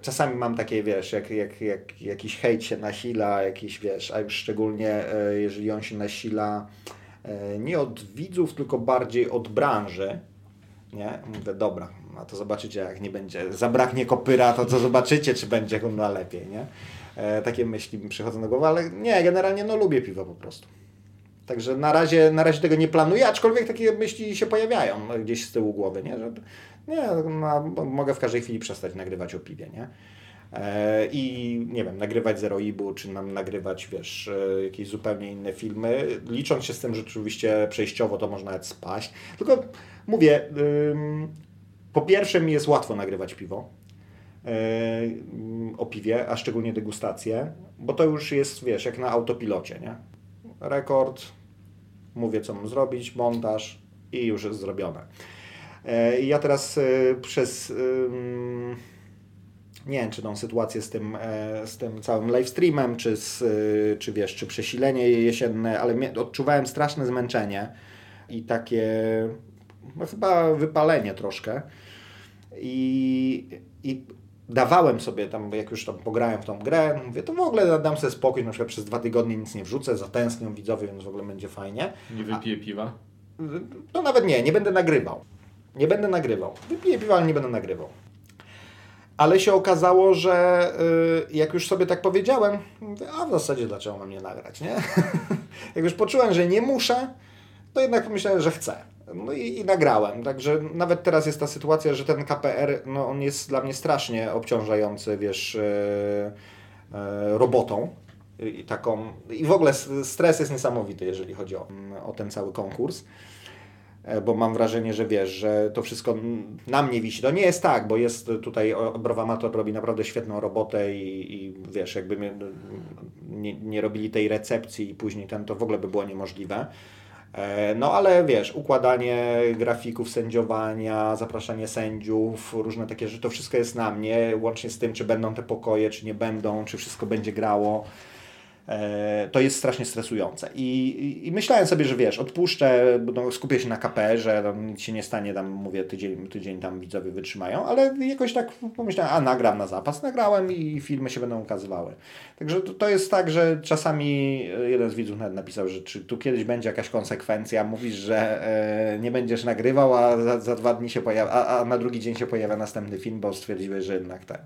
Czasami mam takie, wiesz, jak, jak, jak jakiś hejt się nasila, jakiś, wiesz, a już szczególnie jeżeli on się nasila nie od widzów, tylko bardziej od branży, nie? Mówię, dobra, a to zobaczycie, jak nie będzie, zabraknie kopyra, to co zobaczycie, czy będzie chyba lepiej, nie? E, takie myśli mi przychodzą do głowy, ale nie, generalnie no lubię piwo po prostu. Także na razie, na razie tego nie planuję, aczkolwiek takie myśli się pojawiają no, gdzieś z tyłu głowy, nie? Że, nie, no, mogę w każdej chwili przestać nagrywać o piwie, nie? E, I nie wiem, nagrywać Zero Ibu, czy nam nagrywać, wiesz, e, jakieś zupełnie inne filmy, licząc się z tym, że oczywiście przejściowo to można nawet spaść. Tylko mówię, po pierwsze mi jest łatwo nagrywać piwo o piwie, a szczególnie degustację, bo to już jest, wiesz, jak na autopilocie, nie? Rekord, mówię co mam zrobić, montaż i już jest zrobione. E, ja teraz e, przez nie wiem, czy tą sytuację z tym, e, z tym całym live streamem, czy, e, czy wiesz, czy przesilenie jesienne, ale odczuwałem straszne zmęczenie i takie no chyba wypalenie troszkę. I, I dawałem sobie tam, jak już tam pograłem w tą grę, mówię, to w ogóle dam sobie spokój, na przykład przez dwa tygodnie nic nie wrzucę, zatęsknią widzowie, więc w ogóle będzie fajnie. Nie wypiję piwa. No nawet nie, nie będę nagrywał. Nie będę nagrywał. Wypiję piwo, ale nie będę nagrywał. Ale się okazało, że y, jak już sobie tak powiedziałem, mówię, a w zasadzie dlaczego mam nie nagrać, nie? *laughs* jak już poczułem, że nie muszę, to jednak pomyślałem, że chcę. No i, i nagrałem. Także nawet teraz jest ta sytuacja, że ten KPR, no on jest dla mnie strasznie obciążający, wiesz, y, y, robotą. I taką, I w ogóle stres jest niesamowity, jeżeli chodzi o, o ten cały konkurs. E, Bo mam wrażenie, że wiesz, że to wszystko na mnie wisi. To nie jest tak, bo jest tutaj Browamator robi naprawdę świetną robotę i, i wiesz, jakby nie, nie robili tej recepcji i później ten, to w ogóle by było niemożliwe. E, No ale wiesz, układanie grafików sędziowania, zapraszanie sędziów, różne takie rzeczy, to wszystko jest na mnie, łącznie z tym, czy będą te pokoje, czy nie będą, czy wszystko będzie grało. E, To jest strasznie stresujące. I, i, I myślałem sobie, że wiesz, odpuszczę, no, skupię się na KPR-ze, tam nic się nie stanie, tam mówię, tydzień, tydzień tam widzowie wytrzymają, ale jakoś tak pomyślałem, a nagram na zapas. Nagrałem i filmy się będą ukazywały. Także to, to jest tak, że czasami jeden z widzów nawet napisał, że czy tu kiedyś będzie jakaś konsekwencja, mówisz, że e, nie będziesz nagrywał, a za, za dwa dni się pojawia, a, a na drugi dzień się pojawia następny film, bo stwierdziłeś, że jednak tak,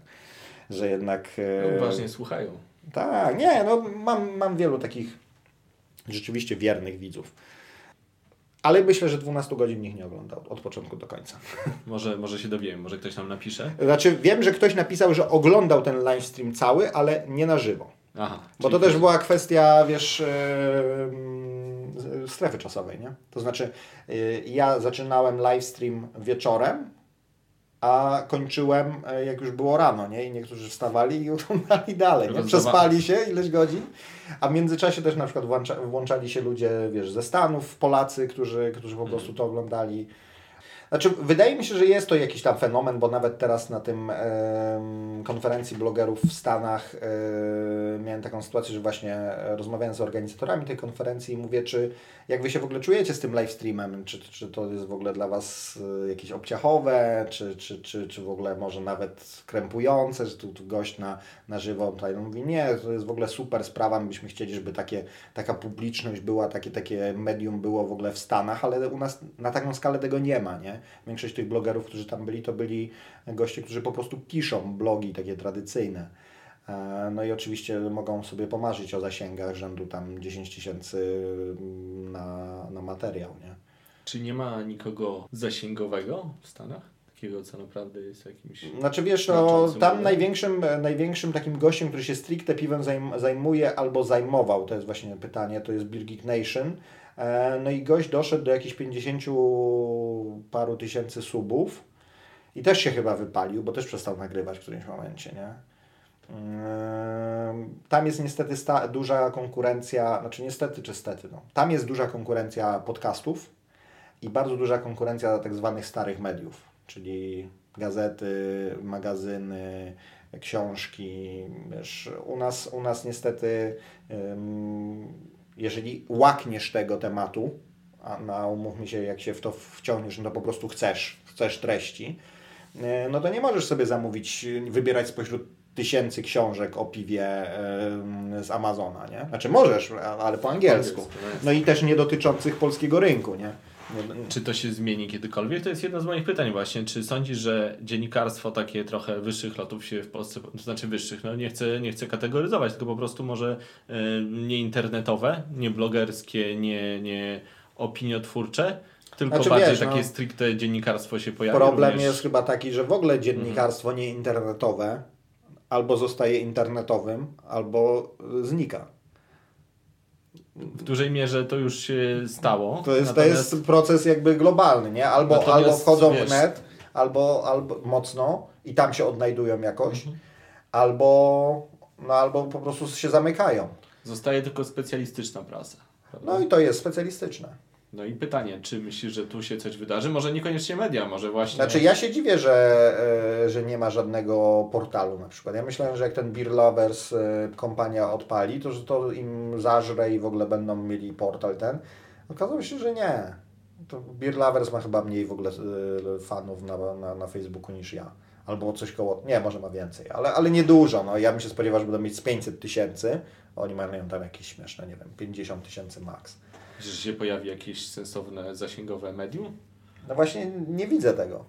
że jednak... e, Uważnie słuchają. Tak, nie, no mam, mam wielu takich rzeczywiście wiernych widzów. Ale myślę, że 12 godzin nikt nie oglądał od początku do końca. *laughs* Może, może się dowiem, może ktoś nam napisze. Znaczy, wiem, że ktoś napisał, że oglądał ten live stream cały, ale nie na żywo. Aha. Bo to też była kwestia, wiesz, yy, strefy czasowej, nie? To znaczy, yy, ja zaczynałem live stream wieczorem, a kończyłem, e, jak już było rano, nie? I niektórzy wstawali i *laughs* oglądali dalej, nie? Przespali się ileś godzin, a w międzyczasie też na przykład włącza, włączali się ludzie, wiesz, ze Stanów, Polacy, którzy, którzy po prostu to oglądali. Znaczy, wydaje mi się, że jest to jakiś tam fenomen, bo nawet teraz na tym em, konferencji blogerów w Stanach e, miałem taką sytuację, że właśnie e, rozmawiałem z organizatorami tej konferencji i mówię, czy jak Wy się w ogóle czujecie z tym live streamem, czy, czy to jest w ogóle dla Was e, jakieś obciachowe, czy, czy, czy, czy w ogóle może nawet krępujące, że tu, tu gość na, na żywo tutaj no, mówi, nie, to jest w ogóle super sprawa, my byśmy chcieli, żeby takie, taka publiczność była, takie, takie medium było w ogóle w Stanach, ale u nas na taką skalę tego nie ma, nie? Większość tych blogerów, którzy tam byli, to byli goście, którzy po prostu piszą blogi takie tradycyjne. E, No i oczywiście mogą sobie pomarzyć o zasięgach rzędu tam 10 tysięcy na, na materiał, nie? Czy nie ma nikogo zasięgowego w Stanach? Takiego, co naprawdę jest jakimś... Znaczy wiesz, no, tam największym, największym takim gościem, który się stricte piwem zajm- zajmuje albo zajmował, to jest właśnie pytanie, to jest Geek Nation. E, No i gość doszedł do jakichś 50 paru tysięcy subów i też się chyba wypalił, bo też przestał nagrywać w którymś momencie, nie? Tam jest niestety sta- duża konkurencja, znaczy niestety czy stety, no. tam jest duża konkurencja podcastów i bardzo duża konkurencja tak zwanych starych mediów, czyli Gazety, magazyny, książki. Wiesz, u, nas, u nas niestety, jeżeli łakniesz tego tematu, a na umówmy się, jak się w to wciągniesz, no to po prostu chcesz, chcesz treści, e, no to nie możesz sobie zamówić, wybierać spośród tysięcy książek o piwie z Amazona, nie? Znaczy możesz, ale po angielsku. No, no i też nie dotyczących polskiego rynku, nie? Czy to się zmieni kiedykolwiek? To jest jedno z moich pytań właśnie. Czy sądzisz, że dziennikarstwo takie trochę wyższych lotów się w Polsce, to znaczy wyższych, no nie chcę, nie chcę kategoryzować, tylko po prostu może y, nie internetowe, nie blogerskie, nie, nie opiniotwórcze, tylko znaczy, bardziej wiesz, takie no, stricte dziennikarstwo się pojawia. Problem również... jest chyba taki, że w ogóle dziennikarstwo mhm. nie internetowe albo zostaje internetowym, albo znika. W dużej mierze to już się stało. To jest, Natomiast... to jest proces jakby globalny, nie? Albo, albo wchodzą wiesz... w net, albo, albo mocno i tam się odnajdują jakoś, mhm. albo, no, albo po prostu się zamykają. Zostaje tylko specjalistyczna prasa. Prawda? No i to jest specjalistyczne. No i pytanie, czy myślisz, że tu się coś wydarzy? Może niekoniecznie media, może właśnie... Znaczy ja się dziwię, że, e, że nie ma żadnego portalu na przykład. Ja myślałem, że jak ten Beer Lovers e, kompania odpali, to że to im zażre i w ogóle będą mieli portal ten. Okazało się, że nie. To Beer Lovers ma chyba mniej w ogóle e, fanów na, na, na Facebooku niż ja. Albo coś koło... Nie, może ma więcej, ale, ale niedużo. No, ja bym się spodziewał, że będą mieć z 500 tysięcy. Oni mają tam jakieś śmieszne, nie wiem, 50 tysięcy max. Że się pojawi jakieś sensowne, zasięgowe medium? No właśnie nie widzę tego.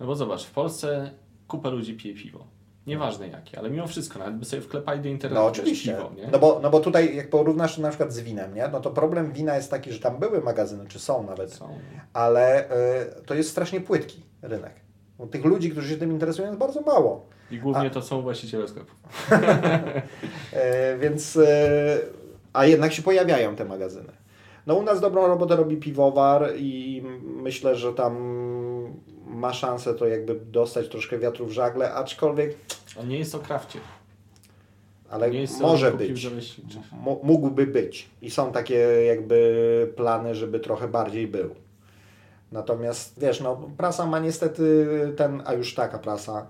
No bo zobacz, w Polsce kupa ludzi pije piwo. Nieważne jakie, ale mimo wszystko, nawet by sobie wklepali do internetu no, oczywiście. piwo, nie? No bo, no bo tutaj jak porównasz to na przykład z winem, nie? no to problem wina jest taki, że tam były magazyny, czy są nawet, są. ale y, to jest strasznie płytki rynek. Bo tych ludzi, którzy się tym interesują jest bardzo mało. I głównie a... to są właściciele sklepów. y, *laughs* więc, y, a jednak się pojawiają te magazyny. No u nas dobrą robotę robi piwowar i myślę, że tam ma szansę to jakby dostać troszkę wiatru w żagle, aczkolwiek... On nie jest o krafcie. Ale może być. mógłby być. I są takie jakby plany, żeby trochę bardziej był. Natomiast wiesz, no prasa ma niestety ten, a już taka prasa,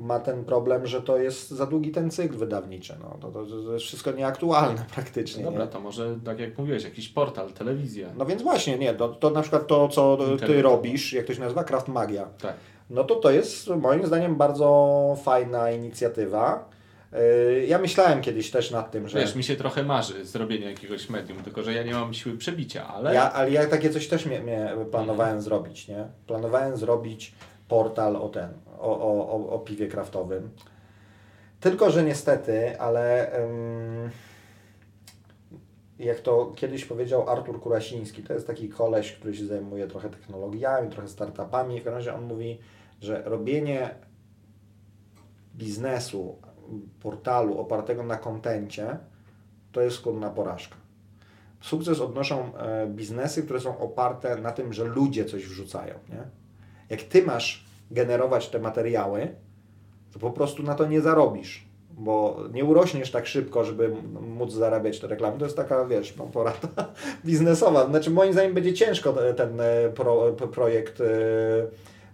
ma ten problem, że to jest za długi ten cykl wydawniczy. No, to, to, to jest wszystko nieaktualne *laughs* praktycznie. Dobra, nie? to może tak jak mówiłeś, jakiś portal, telewizja. No więc właśnie, nie, to, to na przykład to, co ty robisz, jak to się nazywa, Craft Magia. Tak. No to to jest moim zdaniem bardzo fajna inicjatywa. Yy, ja myślałem kiedyś też nad tym, że. Wiesz, mi się trochę marzy zrobienie jakiegoś medium, tylko że ja nie mam siły przebicia, ale. Ja, ale ja takie coś też mnie, mnie planowałem mhm. zrobić, nie? Planowałem zrobić portal o ten, o, o, o piwie kraftowym. Tylko, że niestety, ale jak to kiedyś powiedział Artur Kurasiński, to jest taki koleś, który się zajmuje trochę technologiami, trochę startupami. W każdym razie on mówi, że robienie biznesu, portalu opartego na kontencie, to jest skórna porażka. Sukces odnoszą e, biznesy, które są oparte na tym, że ludzie coś wrzucają. Nie? Jak ty masz generować te materiały, to po prostu na to nie zarobisz, bo nie urośniesz tak szybko, żeby móc zarabiać te reklamy. To jest taka, wiesz, no, porada *laughs* biznesowa. Znaczy, moim zdaniem będzie ciężko ten e, pro, projekt, e,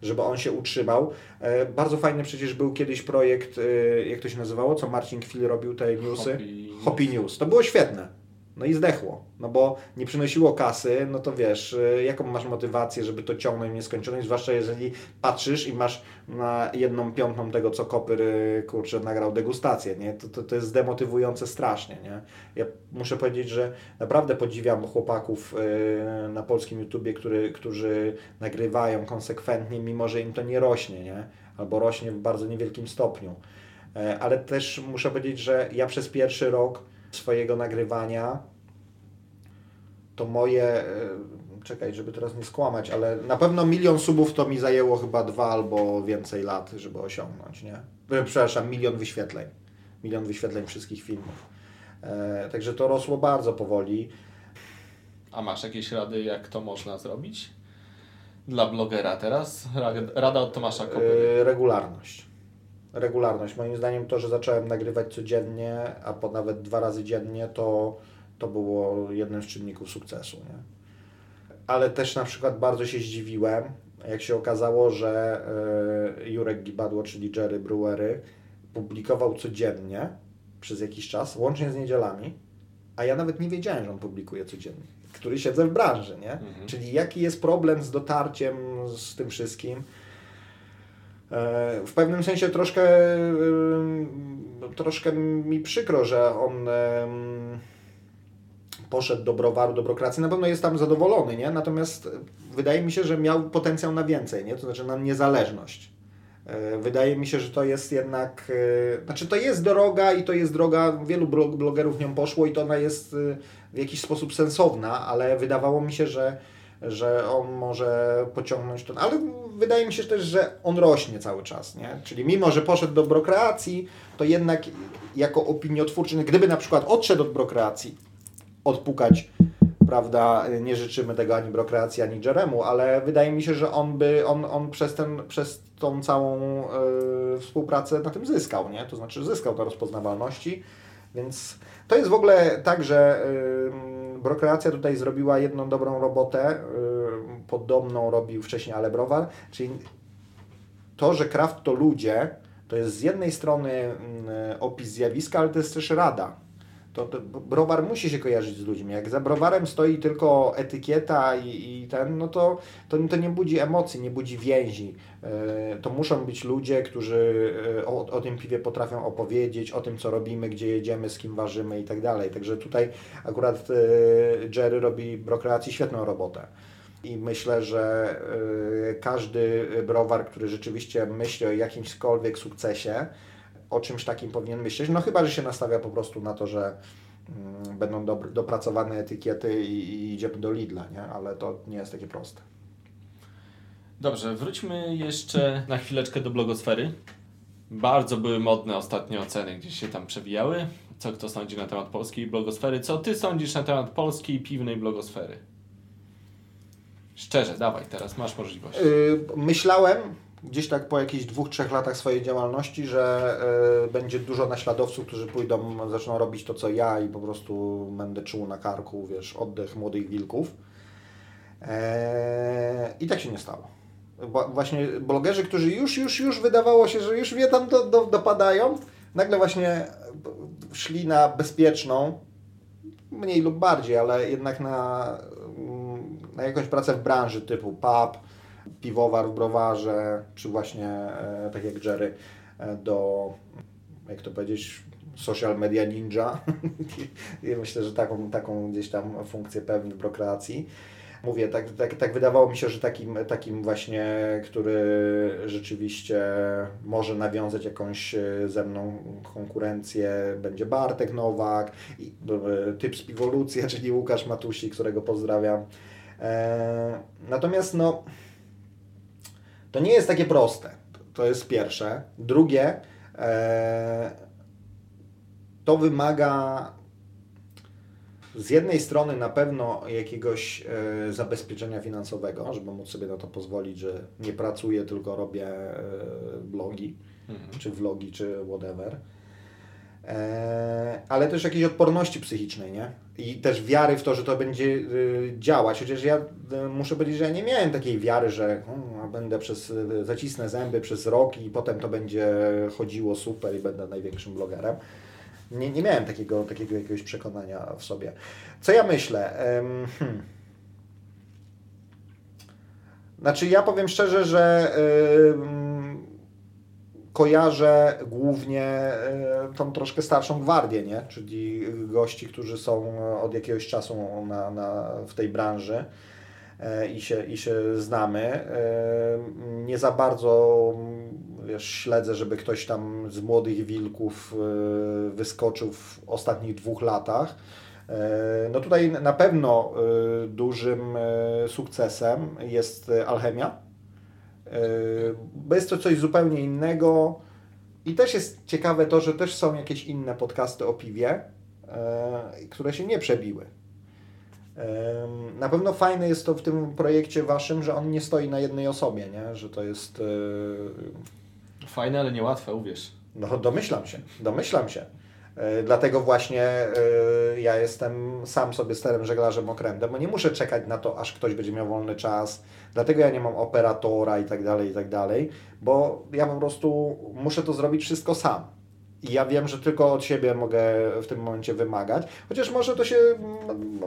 żeby on się utrzymał. E, bardzo fajny przecież był kiedyś projekt, jak to się nazywało, co Marcin Kwil robił, te newsy? Hopi, Hopi News. To było świetne. No i zdechło, no bo nie przynosiło kasy, no to wiesz, y, jaką masz motywację, żeby to ciągnąć w nieskończoność, zwłaszcza jeżeli patrzysz i masz na jedną piątą tego, co Kopyr, y, kurczę, nagrał degustację, nie? To, to, to jest demotywujące strasznie, nie? Ja muszę powiedzieć, że naprawdę podziwiam chłopaków y, na polskim YouTubie, który, którzy nagrywają konsekwentnie, mimo że im to nie rośnie, nie? Albo rośnie w bardzo niewielkim stopniu. E, ale też muszę powiedzieć, że ja przez pierwszy rok swojego nagrywania, to moje, e, czekaj, żeby teraz nie skłamać, ale na pewno milion subów to mi zajęło chyba dwa albo więcej lat, żeby osiągnąć, nie? E, przepraszam, milion wyświetleń. Milion wyświetleń wszystkich filmów. E, także to rosło bardzo powoli. A masz jakieś rady, jak to można zrobić? Dla blogera teraz? Rada od Tomasza Kopy. E, regularność regularność. Moim zdaniem to, że zacząłem nagrywać codziennie, a po nawet dwa razy dziennie, to, to było jednym z czynników sukcesu. Nie? Ale też na przykład bardzo się zdziwiłem, jak się okazało, że e, Jurek Gibadło, czyli Jerry Brewery, publikował codziennie przez jakiś czas, łącznie z niedzielami, a ja nawet nie wiedziałem, że on publikuje codziennie, który siedzę w branży, nie? Mhm. Czyli jaki jest problem z dotarciem z tym wszystkim. E, W pewnym sensie troszkę, e, troszkę mi przykro, że on em, poszedł do browaru, do brokracji. Na pewno jest tam zadowolony, nie? Natomiast wydaje mi się, że miał potencjał na więcej, nie? To znaczy na niezależność. E, Wydaje mi się, że to jest jednak, e, znaczy to jest droga i to jest droga, wielu blo- blogerów nią poszło i to ona jest e, w jakiś sposób sensowna, ale wydawało mi się, że, że on może pociągnąć to, ale wydaje mi się też, że on rośnie cały czas, nie? Czyli mimo, że poszedł do brokreacji, to jednak jako opiniotwórczy, gdyby na przykład odszedł od brokreacji, odpukać, prawda, nie życzymy tego ani brokreacji, ani Jeremu, ale wydaje mi się, że on by, on, on przez, ten, przez tą całą e, współpracę na tym zyskał, nie? To znaczy zyskał na rozpoznawalności, więc to jest w ogóle tak, że brokreacja tutaj zrobiła jedną dobrą robotę, y, podobną robił wcześniej Ale Browar, czyli to, że kraft to ludzie, to jest z jednej strony mm, opis zjawiska, ale to jest też rada. To, to browar musi się kojarzyć z ludźmi. Jak za browarem stoi tylko etykieta i, i ten, no to, to, to nie budzi emocji, nie budzi więzi. E, To muszą być ludzie, którzy e, o, o tym piwie potrafią opowiedzieć, o tym, co robimy, gdzie jedziemy, z kim ważymy i tak dalej. Także tutaj akurat e, Jerry robi brokreacji świetną robotę. I myślę, że każdy browar, który rzeczywiście myśli o jakimśkolwiek sukcesie, o czymś takim powinien myśleć. No chyba, że się nastawia po prostu na to, że mm, będą dobr- dopracowane etykiety i, i idziemy do Lidla, nie? Ale to nie jest takie proste. Dobrze, wróćmy jeszcze na chwileczkę do blogosfery. Bardzo były modne ostatnie oceny, gdzieś się tam przewijały. Co kto sądzi na temat polskiej blogosfery? Co ty sądzisz na temat polskiej piwnej blogosfery? Szczerze, dawaj, teraz masz możliwość. Y, Myślałem gdzieś tak po jakichś dwóch, trzech latach swojej działalności, że y, będzie dużo naśladowców, którzy pójdą, zaczną robić to, co ja i po prostu będę czuł na karku, wiesz, oddech młodych wilków. Eee, I tak się nie stało. Bo, właśnie blogerzy, którzy już, już, już wydawało się, że już mnie tam do, do, dopadają, nagle właśnie szli na bezpieczną, mniej lub bardziej, ale jednak na, mm, na jakąś pracę w branży typu pub, piwowar w browarze, czy właśnie e, tak jak Jerry e, do, jak to powiedzieć, social media ninja. *laughs* I myślę, że taką, taką gdzieś tam funkcję pełni w brokreacji. Mówię, tak, tak, tak wydawało mi się, że takim, takim właśnie, który rzeczywiście może nawiązać jakąś e, ze mną konkurencję, będzie Bartek Nowak, typ z Piwolucja, *laughs* czyli Łukasz Matusi, którego pozdrawiam. Natomiast no, to nie jest takie proste. To jest pierwsze. Drugie, e, to wymaga z jednej strony na pewno jakiegoś e, zabezpieczenia finansowego, żeby móc sobie na to pozwolić, że nie pracuję, tylko robię e, blogi, Mhm. czy vlogi, czy whatever. E, ale też jakiejś odporności psychicznej, nie? I też wiary w to, że to będzie y, działać. Chociaż ja y, muszę powiedzieć, że ja nie miałem takiej wiary, że hmm, będę przez, y, zacisnę zęby przez rok i potem to będzie chodziło super i będę największym blogerem. Nie, nie miałem takiego, takiego jakiegoś przekonania w sobie. Co ja myślę? Hmm. Znaczy, ja powiem szczerze, że kojarzę głównie y, tą troszkę starszą gwardię, nie? czyli gości, którzy są od jakiegoś czasu na, na, w tej branży e, i się, i się znamy. E, Nie za bardzo wiesz, śledzę, żeby ktoś tam z młodych wilków e, wyskoczył w ostatnich dwóch latach. E, No tutaj na pewno e, dużym e, sukcesem jest e, Alchemia, e, bo jest to coś zupełnie innego i też jest ciekawe to, że też są jakieś inne podcasty o piwie, e, które się nie przebiły. Em, Na pewno fajne jest to w tym projekcie waszym, że on nie stoi na jednej osobie, nie? że to jest. Fajne, ale niełatwe, uwierz. No domyślam się, domyślam się. Dlatego właśnie ja jestem sam sobie sterem, żeglarzem, okrętem, bo nie muszę czekać na to, aż ktoś będzie miał wolny czas. Dlatego ja nie mam operatora i tak dalej, i tak dalej, bo ja po prostu muszę to zrobić wszystko sam. I ja wiem, że tylko od siebie mogę w tym momencie wymagać. Chociaż może to się,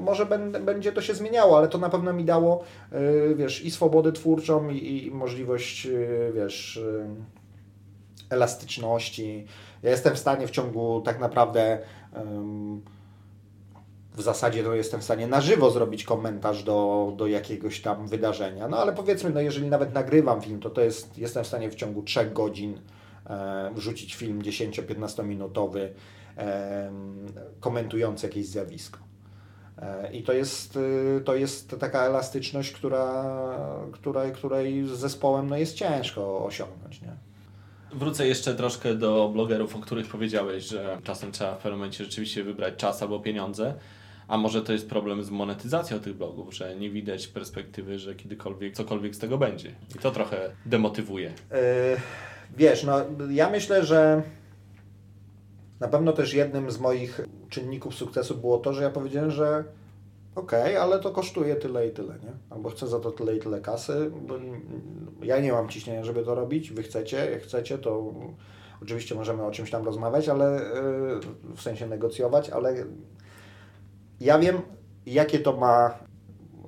może będzie to się zmieniało, ale to na pewno mi dało, y, wiesz, i swobodę twórczą, i, i możliwość, y, wiesz, y, elastyczności. Ja jestem w stanie w ciągu tak naprawdę ym, w zasadzie to jestem w stanie na żywo zrobić komentarz do, do jakiegoś tam wydarzenia. No ale powiedzmy, no jeżeli nawet nagrywam film, to, to jest, jestem w stanie w ciągu 3 godzin e, wrzucić film 10-15 minutowy e, komentujący jakieś zjawisko. E, I to jest, y, to jest taka elastyczność, która, której, której z zespołem no, jest ciężko osiągnąć. Nie? Wrócę jeszcze troszkę do blogerów, o których powiedziałeś, że czasem trzeba w pewnym momencie rzeczywiście wybrać czas albo pieniądze. A może to jest problem z monetyzacją tych blogów, że nie widać perspektywy, że kiedykolwiek cokolwiek z tego będzie. I to trochę demotywuje. Yy, Wiesz, no ja myślę, że na pewno też jednym z moich czynników sukcesu było to, że ja powiedziałem, że okej, ale to kosztuje tyle i tyle, nie? Albo chcę za to tyle i tyle kasy. Ja nie mam ciśnienia, żeby to robić. Wy chcecie, jak chcecie, to oczywiście możemy o czymś tam rozmawiać, ale yy, w sensie negocjować, ale ja wiem, jakie to ma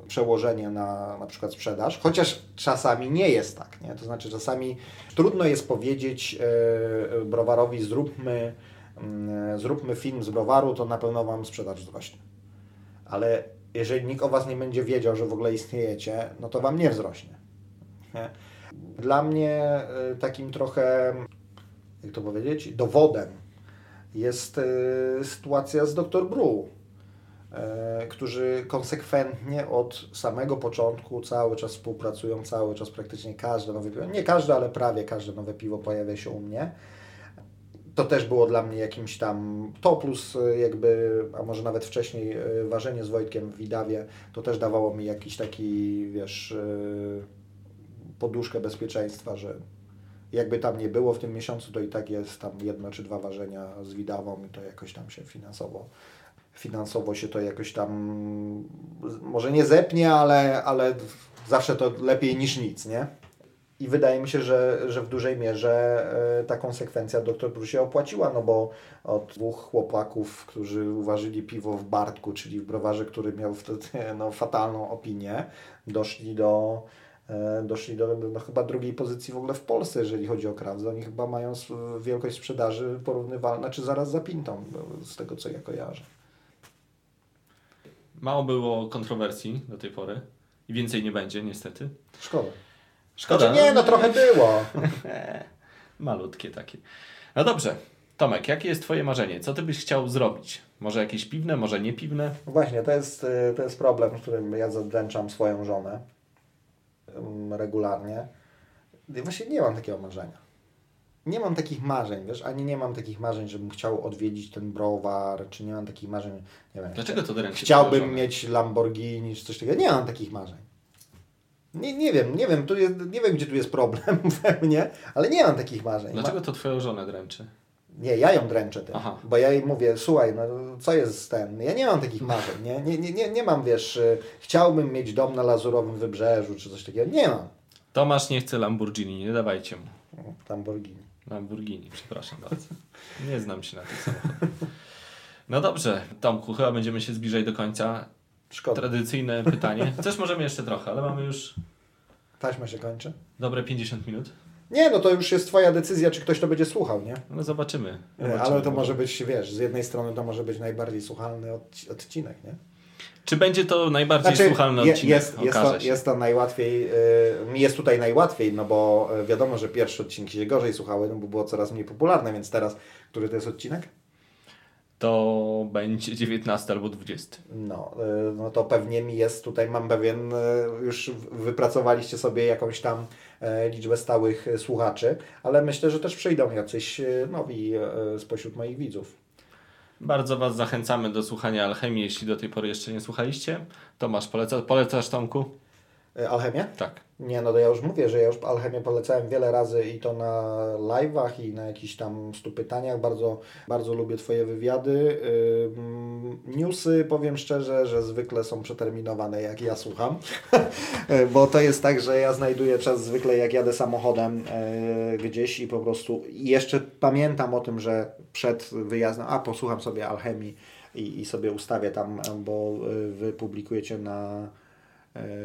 przełożenie na na przykład sprzedaż, chociaż czasami nie jest tak, nie? To znaczy czasami trudno jest powiedzieć e, browarowi zróbmy, mm, zróbmy film z browaru, to na pewno Wam sprzedaż wzrośnie. Ale jeżeli nikt o Was nie będzie wiedział, że w ogóle istniejecie, no to Wam nie wzrośnie. Nie? Dla mnie e, takim trochę, jak to powiedzieć, dowodem jest sytuacja z Dr. Bru którzy konsekwentnie od samego początku cały czas współpracują, cały czas praktycznie każde nowe piwo, nie każde, ale prawie każde nowe piwo pojawia się u mnie. To też było dla mnie jakimś tam to plus e, jakby, a może nawet wcześniej e, ważenie z Wojtkiem w Widawie, to też dawało mi jakiś taki, wiesz, e, poduszkę bezpieczeństwa, że jakby tam nie było w tym miesiącu, to i tak jest tam jedno czy dwa ważenia z Widawą i to jakoś tam się finansowo finansowo się to jakoś tam może nie zepnie, ale, ale zawsze to lepiej niż nic, nie? I wydaje mi się, że, że w dużej mierze e, ta konsekwencja dr Bru się opłaciła, no bo od dwóch chłopaków, którzy uważyli piwo w Bartku, czyli w browarze, który miał wtedy no, fatalną opinię, doszli do, e, doszli do no, chyba drugiej pozycji w ogóle w Polsce, jeżeli chodzi o kraft. Oni chyba mają wielkość sprzedaży porównywalną, czy zaraz za pintą, z tego co ja kojarzę. Mało było kontrowersji do tej pory i więcej nie będzie, niestety. Szkoda. Szkoda. Znaczy, nie, no trochę było. *laughs* Malutkie takie. No dobrze. Tomek, jakie jest Twoje marzenie? Co Ty byś chciał zrobić? Może jakieś piwne, może nie piwne? No Właśnie, to jest, y, to jest problem, którym ja zadręczam swoją żonę ym, regularnie. Właśnie nie mam takiego marzenia. Nie mam takich marzeń, wiesz, ani nie mam takich marzeń, żebym chciał odwiedzić ten browar, czy nie mam takich marzeń, nie wiem. Dlaczego to dręczy Chciałbym twoją żonę? mieć Lamborghini, czy coś takiego. Nie mam takich marzeń. Nie, nie wiem, nie wiem, tu jest, nie wiem, gdzie tu jest problem *laughs* we mnie, ale nie mam takich marzeń. Ma- Dlaczego to Twoją żonę dręczy? nie, ja ją dręczę tym, Aha. bo ja jej mówię, słuchaj, no co jest z ten, ja nie mam takich marzeń, nie, nie, nie, nie, nie mam, wiesz, y, chciałbym mieć dom na Lazurowym Wybrzeżu, czy coś takiego, nie mam. Tomasz nie chce Lamborghini, nie dawajcie mu. Lamborghini. Lamborghini, przepraszam bardzo. Nie znam się na tych samochodach. No dobrze, Tomku, chyba będziemy się zbliżać do końca. Szkoda, Tradycyjne pytanie. Też możemy jeszcze trochę, ale mamy już taśma się kończy. dobre 50 minut. Nie, no to już jest twoja decyzja, czy ktoś to będzie słuchał, nie? No zobaczymy. Zobaczymy. ale to może być, wiesz, z jednej strony to może być najbardziej słuchalny odci- odcinek, nie? Czy będzie to najbardziej słuchalny je- odcinek? Jest, jest, to, jest to najłatwiej, y, jest tutaj najłatwiej, no bo y, wiadomo, że pierwsze odcinki się gorzej słuchały, no bo było coraz mniej popularne, więc teraz, który to jest odcinek? To będzie 19 albo 20. No, y, no to pewnie mi jest tutaj, mam pewien, już wypracowaliście sobie jakąś tam liczbę stałych słuchaczy, ale myślę, że też przyjdą jacyś nowi spośród moich widzów. Bardzo Was zachęcamy do słuchania Alchemii, jeśli do tej pory jeszcze nie słuchaliście. Tomasz, poleca, polecasz Tomku? E, Alchemię? Tak. Nie, no to ja już mówię, że ja już Alchemię polecałem wiele razy i to na live'ach i na jakichś tam stu pytaniach. Bardzo, bardzo lubię Twoje wywiady. Ym, Newsy, powiem szczerze, że zwykle są przeterminowane, jak ja słucham, *laughs* bo to jest tak, że ja znajduję czas zwykle, jak jadę samochodem e, gdzieś i po prostu jeszcze pamiętam o tym, że przed wyjazdem, a posłucham sobie Alchemii i, i sobie ustawię tam, bo e, Wy publikujecie na e,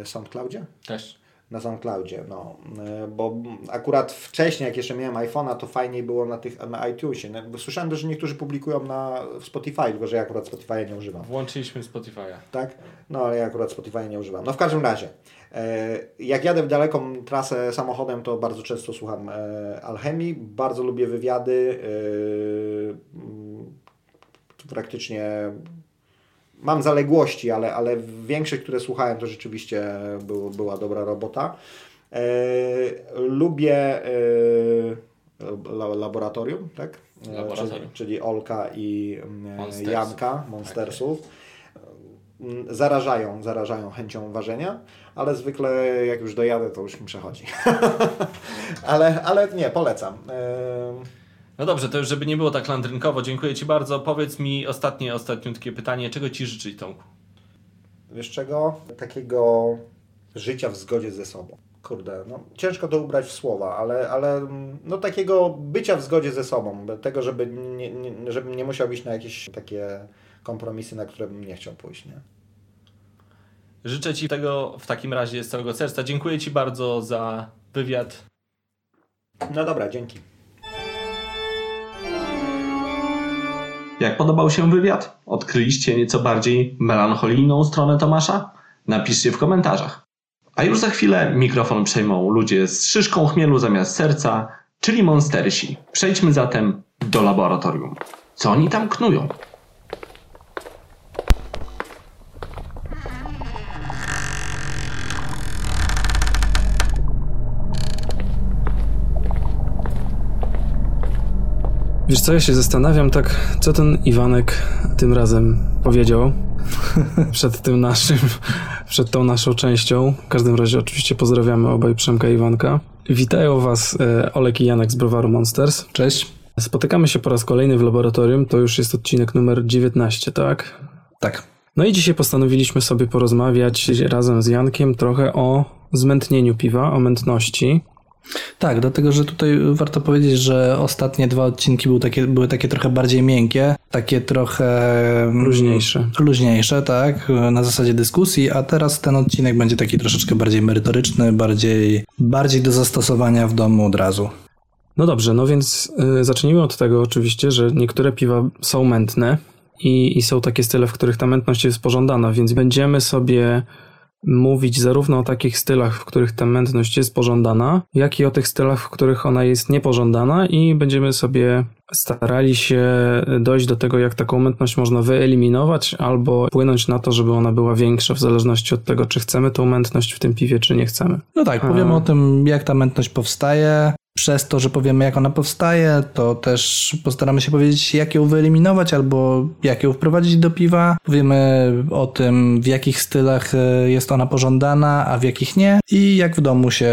SoundCloudzie? Też. na SoundCloudzie, no, E, bo akurat wcześniej, jak jeszcze miałem iPhone'a, to fajniej było na tych na iTunesie, no, bo słyszałem też, że niektórzy publikują na Spotify, tylko że ja akurat Spotify'a nie używam, Włączyliśmy Spotify'a. tak? No, ale ja akurat Spotify'a nie używam. No, w każdym razie, e, jak jadę w daleką trasę samochodem, to bardzo często słucham e, Alchemii, bardzo lubię wywiady, e, praktycznie mam zaległości, ale, ale większość, które słuchałem, to rzeczywiście był, była dobra robota. E, lubię e, la, laboratorium, tak? E, Laboratorium. Czyli, czyli Olka i Monsters. Janka, Monstersów. Mm, Zarażają, zarażają chęcią ważenia, ale zwykle jak już dojadę, to już mi przechodzi. *laughs* ale, ale nie, polecam. E, No dobrze, to już żeby nie było tak landrynkowo, dziękuję Ci bardzo. Powiedz mi ostatnie, ostatniutkie pytanie. Czego Ci życzyć, Tomku? wiesz czego? Takiego życia w zgodzie ze sobą. Kurde, no ciężko to ubrać w słowa, ale, ale mm, no takiego bycia w zgodzie ze sobą, tego, żeby nie, nie, żebym nie musiał iść na jakieś takie kompromisy, na które bym nie chciał pójść, nie? Życzę Ci tego w takim razie z całego serca. Dziękuję Ci bardzo za wywiad. No dobra, dzięki. Jak podobał się wywiad? Odkryliście nieco bardziej melancholijną stronę Tomasza? Napiszcie w komentarzach. A już za chwilę mikrofon przejmą ludzie z szyszką chmielu zamiast serca, czyli monstersi. Przejdźmy zatem do laboratorium. Co oni tam knują? Co, ja się zastanawiam tak, co ten Iwanek tym razem powiedział *laughs* przed tym naszym, przed tą naszą częścią. W każdym razie oczywiście pozdrawiamy obaj Przemka i Iwanka. Witają Was e, Olek i Janek z Browaru Monsters. Cześć. Spotykamy się po raz kolejny w laboratorium, to już jest odcinek numer 19, tak? Tak. No i dzisiaj postanowiliśmy sobie porozmawiać razem z Jankiem trochę o zmętnieniu piwa, o mętności. Tak, dlatego że tutaj warto powiedzieć, że ostatnie dwa odcinki były takie, były takie trochę bardziej miękkie, takie trochę mm, Luźniejsze. Luźniejsze, tak, na zasadzie dyskusji, a teraz ten odcinek będzie taki troszeczkę bardziej merytoryczny, bardziej, bardziej do zastosowania w domu od razu. No dobrze, no więc y, zacznijmy od tego oczywiście, że niektóre piwa są mętne i, i są takie style, w których ta mętność jest pożądana, więc będziemy sobie mówić zarówno o takich stylach, w których ta mętność jest pożądana, jak i o tych stylach, w których ona jest niepożądana i będziemy sobie starali się dojść do tego, jak taką mętność można wyeliminować albo wpłynąć na to, żeby ona była większa w zależności od tego, czy chcemy tą mętność w tym piwie, czy nie chcemy. No tak, powiemy A. o tym, jak ta mętność powstaje. Przez to, że powiemy, jak ona powstaje, to też postaramy się powiedzieć, jak ją wyeliminować albo jak ją wprowadzić do piwa. Powiemy o tym, w jakich stylach e, jest ona pożądana, a w jakich nie i jak w domu się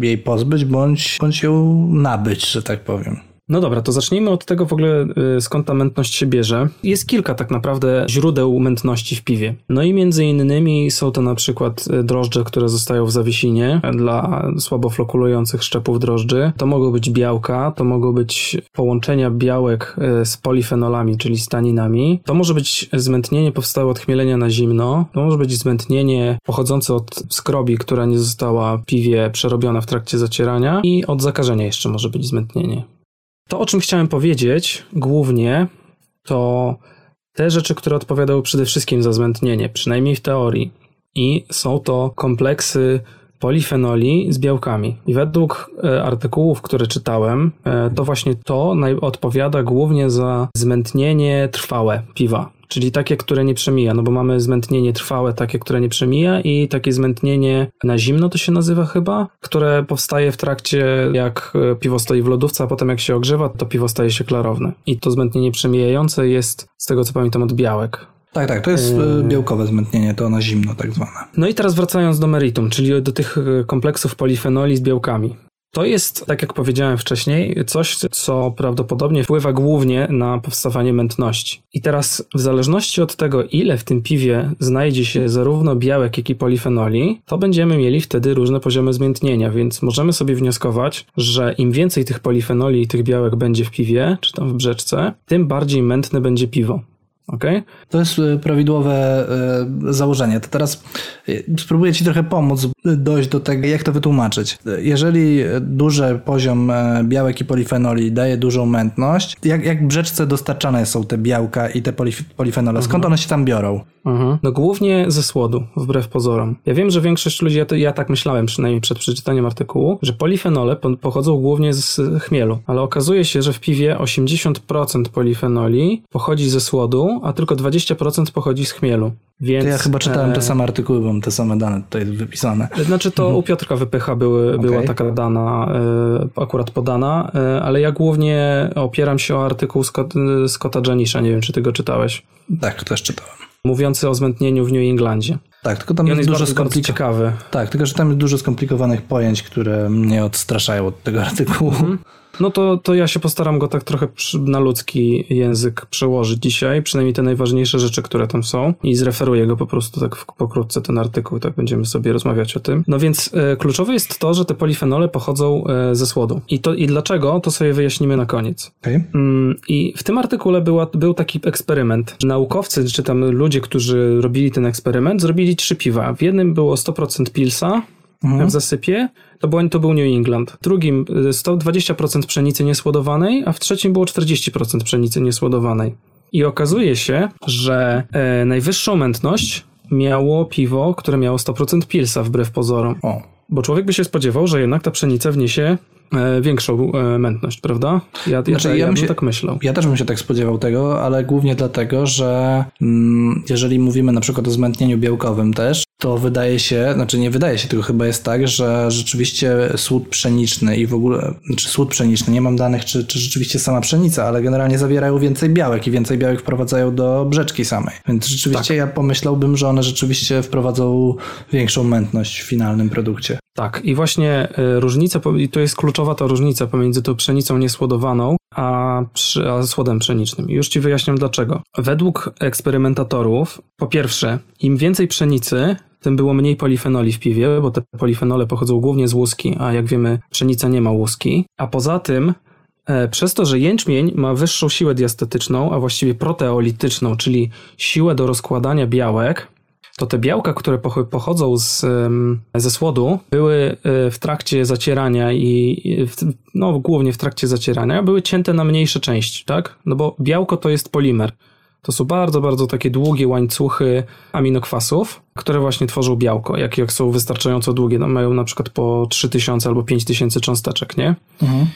jej pozbyć bądź, bądź ją nabyć, że tak powiem. No dobra, to zacznijmy od tego w ogóle, y, skąd ta mętność się bierze. Jest kilka tak naprawdę źródeł mętności w piwie. No i między innymi są to na przykład y, drożdże, które zostają w zawiesinie dla słabo flokulujących szczepów drożdży. To mogą być białka, to mogą być połączenia białek y, z polifenolami, czyli staninami. To może być zmętnienie powstałe od chmielenia na zimno. To może być zmętnienie pochodzące od skrobi, która nie została piwie przerobiona w trakcie zacierania i od zakażenia jeszcze może być zmętnienie. To, o czym chciałem powiedzieć głównie, to te rzeczy, które odpowiadały przede wszystkim za zmętnienie, przynajmniej w teorii. I są to kompleksy polifenoli z białkami. I według e, artykułów, które czytałem, e, to właśnie to odpowiada głównie za zmętnienie trwałe piwa. Czyli takie, które nie przemija, no bo mamy zmętnienie trwałe, takie, które nie przemija i takie zmętnienie na zimno to się nazywa chyba, które powstaje w trakcie jak e, piwo stoi w lodówce, a potem jak się ogrzewa, to piwo staje się klarowne. I to zmętnienie przemijające jest, z tego co pamiętam, od białek. Tak, tak, to jest e, białkowe zmętnienie, to na zimno tak zwane. No i teraz wracając do meritum, czyli do tych e, kompleksów polifenoli z białkami. To jest, tak jak powiedziałem wcześniej, coś, co prawdopodobnie wpływa głównie na powstawanie mętności. I teraz, w zależności od tego, ile w tym piwie znajdzie się zarówno białek, jak i polifenoli, to będziemy mieli wtedy różne poziomy zmętnienia, więc możemy sobie wnioskować, że im więcej tych polifenoli i tych białek będzie w piwie, czy tam w brzeczce, tym bardziej mętne będzie piwo. Okay? To jest e, prawidłowe e, założenie. To teraz e, spróbuję Ci trochę pomóc dojść do tego, jak to wytłumaczyć. Jeżeli duży poziom białek i polifenoli daje dużą mętność, jak, jak brzeczce dostarczane są te białka i te polifenole? Skąd mhm. one się tam biorą? Mhm. No głównie ze słodu, wbrew pozorom. Ja wiem, że większość ludzi, ja, to, ja tak myślałem przynajmniej przed przeczytaniem artykułu, że polifenole pochodzą głównie z chmielu, ale okazuje się, że w piwie 80% polifenoli pochodzi ze słodu, a tylko 20% pochodzi z chmielu. Więc, to ja chyba czytałem e... te same artykuły, bo mam te same dane tutaj wypisane. Znaczy to mhm. u Piotrka Wypycha były, okay. była taka dana e, akurat podana, e, ale ja głównie opieram się o artykuł Scotta Janisza, nie wiem czy ty go czytałeś. Tak, też czytałem mówiący o zmętnieniu w New Englandzie. Tak, tylko tam jest, jest dużo ciekawy. Tak, tylko że tam jest dużo skomplikowanych pojęć, które mnie odstraszają od tego artykułu. Mhm. No to, to ja się postaram go tak trochę na ludzki język przełożyć dzisiaj, przynajmniej te najważniejsze rzeczy, które tam są i zreferuję go po prostu tak pokrótce ten artykuł, tak będziemy sobie rozmawiać o tym. No więc e, kluczowe jest to, że te polifenole pochodzą e, ze słodu. I to i dlaczego, to sobie wyjaśnimy na koniec. Okay. Mm, I w tym artykule była, był taki eksperyment. Naukowcy, czy tam ludzie, którzy robili ten eksperyment, zrobili trzy piwa. W jednym było 100% pilsa, mhm. w zasypie, to, był, to był New England. W drugim 120% y, pszenicy niesłodowanej, a w trzecim było 40% pszenicy niesłodowanej. I okazuje się, że e, najwyższą mętność miało piwo, które miało 100% pilsa wbrew pozorom. O. Bo człowiek by się spodziewał, że jednak ta pszenica wniesie e, większą e, mętność, prawda? Ja, znaczy, ja, ja, ja bym się, tak myślał. Ja też bym się tak spodziewał tego, ale głównie dlatego, że mm, jeżeli mówimy na przykład o zmętnieniu białkowym też, to wydaje się, znaczy nie wydaje się, tylko chyba jest tak, że rzeczywiście słód pszeniczny i w ogóle, czy słód pszeniczny, nie mam danych, czy, czy rzeczywiście sama pszenica, ale generalnie zawierają więcej białek i więcej białek wprowadzają do brzeczki samej. Więc rzeczywiście tak. ja pomyślałbym, że one rzeczywiście wprowadzą większą mętność w finalnym produkcie. Tak, i właśnie y, różnica, i to jest kluczowa ta różnica pomiędzy tą pszenicą niesłodowaną, a, przy, a słodem pszenicznym. Już Ci wyjaśniam dlaczego. Według eksperymentatorów, po pierwsze, im więcej pszenicy, tym było mniej polifenoli w piwie, bo te polifenole pochodzą głównie z łuski, a jak wiemy, pszenica nie ma łuski. A poza tym, e, przez to, że jęczmień ma wyższą siłę diastetyczną, a właściwie proteolityczną, czyli siłę do rozkładania białek, to te białka, które pochodzą z, ze słodu, były e, w trakcie zacierania i no, głównie w trakcie zacierania, były cięte na mniejsze części, tak? No bo białko to jest polimer. To są bardzo, bardzo takie długie łańcuchy aminokwasów, które właśnie tworzą białko. Jak, jak są wystarczająco długie, no mają na przykład po 3000 albo 5000 cząsteczek, nie? Mhm.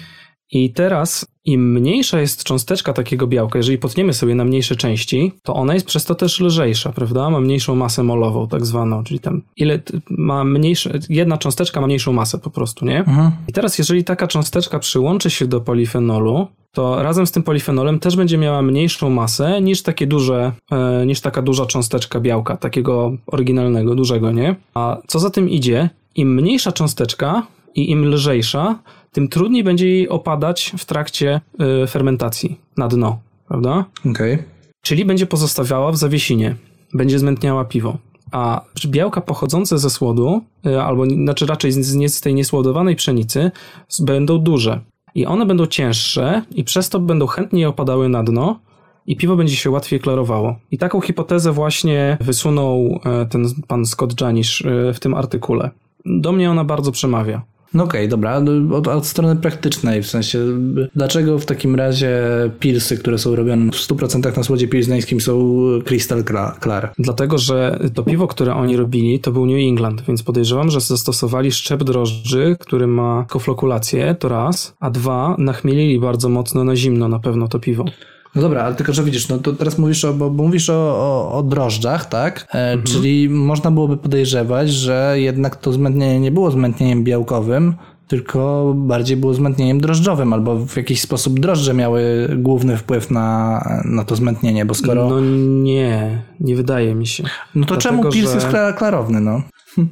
I teraz im mniejsza jest cząsteczka takiego białka, jeżeli potniemy sobie na mniejsze części, to ona jest przez to też lżejsza, prawda? Ma mniejszą masę molową, tak zwaną, czyli tam ile ma mniejsze, jedna cząsteczka ma mniejszą masę po prostu, nie? Mhm. I teraz jeżeli taka cząsteczka przyłączy się do polifenolu, to razem z tym polifenolem też będzie miała mniejszą masę niż takie duże, e, niż taka duża cząsteczka białka, takiego oryginalnego, dużego, nie? A co za tym idzie, im mniejsza cząsteczka i im lżejsza, tym trudniej będzie jej opadać w trakcie y, fermentacji na dno, prawda? Okej. Okay. Czyli będzie pozostawiała w zawiesinie, będzie zmętniała piwo. A białka pochodzące ze słodu, y, albo znaczy raczej z, z tej niesłodowanej pszenicy, będą duże. I one będą cięższe i przez to będą chętniej opadały na dno i piwo będzie się łatwiej klarowało. I taką hipotezę właśnie wysunął e, ten pan Scott Janish e, w tym artykule. Do mnie ona bardzo przemawia. No okej, okay, dobra, od, od, strony praktycznej, w sensie dlaczego w takim razie pilsy, które są robione w 100% na słodzie pilsneńskim są crystal clear? Dlatego, że to piwo, które oni robili, to był New England, więc podejrzewam, że zastosowali szczep drożdży, który ma koflokulację, to raz, a dwa, nachmielili bardzo mocno na zimno na pewno to piwo. No dobra, ale tylko, że widzisz, no to teraz mówisz o, bo, bo mówisz o, o, o drożdżach, tak? E, mhm. Czyli można byłoby podejrzewać, że jednak to zmętnienie nie było zmętnieniem białkowym, tylko bardziej było zmętnieniem drożdżowym, albo w jakiś sposób drożdże miały główny wpływ na, na to zmętnienie, bo skoro... No nie, nie wydaje mi się. No to Dlatego, czemu pils że- jest kla- klarowny, no?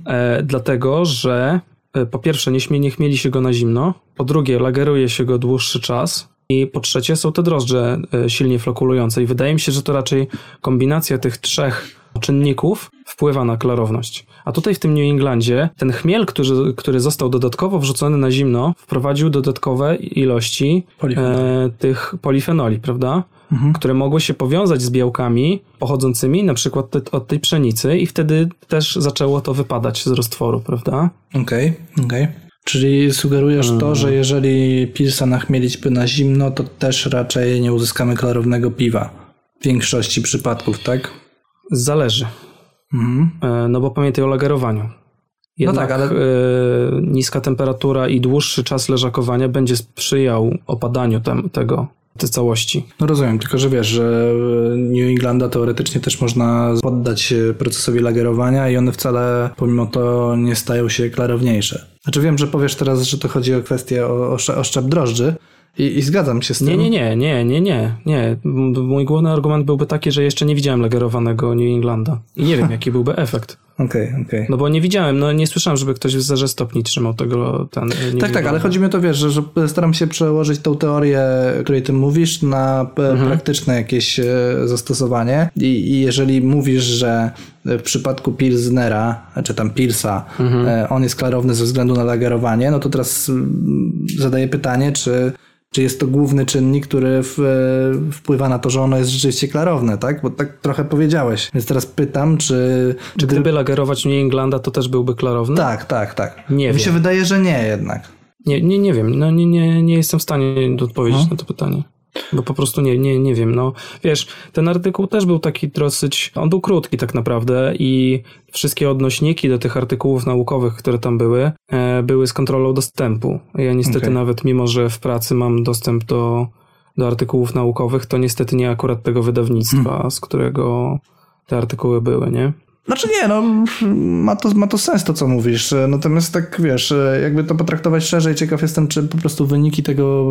E, dlatego, że e, po pierwsze nie, śmie, nie chmieli się go na zimno, po drugie lageruje się go dłuższy czas i po trzecie są te drożdże e, silnie flokulujące i wydaje mi się, że to raczej kombinacja tych trzech czynników wpływa na klarowność. A tutaj w tym New Englandzie ten chmiel, który, który został dodatkowo wrzucony na zimno, wprowadził dodatkowe ilości e, tych polifenoli, prawda? Mhm. które mogły się powiązać z białkami pochodzącymi na przykład te, od tej pszenicy i wtedy też zaczęło to wypadać z roztworu, prawda? Okej, okej. Czyli sugerujesz Hmm. to, że jeżeli pilsa nachmielić by na zimno, to też raczej nie uzyskamy klarownego piwa. W większości przypadków, tak? Zależy, Mhm. e, no bo pamiętaj o lagerowaniu. Jednak tak, ale- e, niska temperatura i dłuższy czas leżakowania będzie sprzyjał opadaniu tem, tego, tej całości. No rozumiem, tylko że wiesz, że New Englanda teoretycznie też można poddać procesowi lagerowania i one wcale pomimo to nie stają się klarowniejsze. Znaczy wiem, że powiesz teraz, że to chodzi o kwestię o, o, szczep drożdży i, i zgadzam się z tym. Nie, nie, nie, nie, nie, nie, nie. Mój główny argument byłby taki, że jeszcze nie widziałem lagerowanego New Englanda i nie wiem, jaki byłby efekt. Okej, okej. No bo nie widziałem, no nie słyszałem, żeby ktoś w zerze stopni trzymał tego ten. New Tak, tak, ale chodzi mi o to, wiesz, że, że staram się przełożyć tą teorię, o której ty mówisz, na p- praktyczne jakieś e, zastosowanie. I, I jeżeli mówisz, że w przypadku Pilsnera, czy tam Pilsa, e, on jest klarowny ze względu na lagerowanie, no to teraz mm, zadaję pytanie, czy, czy jest to główny czynnik, który w, e, wpływa na to, że ono jest rzeczywiście klarowne, tak? Bo tak trochę powiedziałeś. Więc teraz pytam, czy... Czy gdyby lagerować New Englanda, to też byłby klarowny? Tak, tak, tak. Nie Mi wiem. się wydaje, że nie jednak. Nie, nie, nie wiem. No nie, nie, nie jestem w stanie odpowiedzieć na to pytanie. Bo po prostu nie, nie, nie wiem. No wiesz, ten artykuł też był taki dosyć. On był krótki tak naprawdę i wszystkie odnośniki do tych artykułów naukowych, które tam były, e, były z kontrolą dostępu. Ja niestety Okej. nawet, mimo że w pracy mam dostęp do, do artykułów naukowych, to niestety nie akurat tego wydawnictwa, z którego te artykuły były, nie? Znaczy nie, no ma to, ma to sens to, co mówisz. Natomiast tak, wiesz, jakby to potraktować szerzej, ciekaw jestem, czy po prostu wyniki tego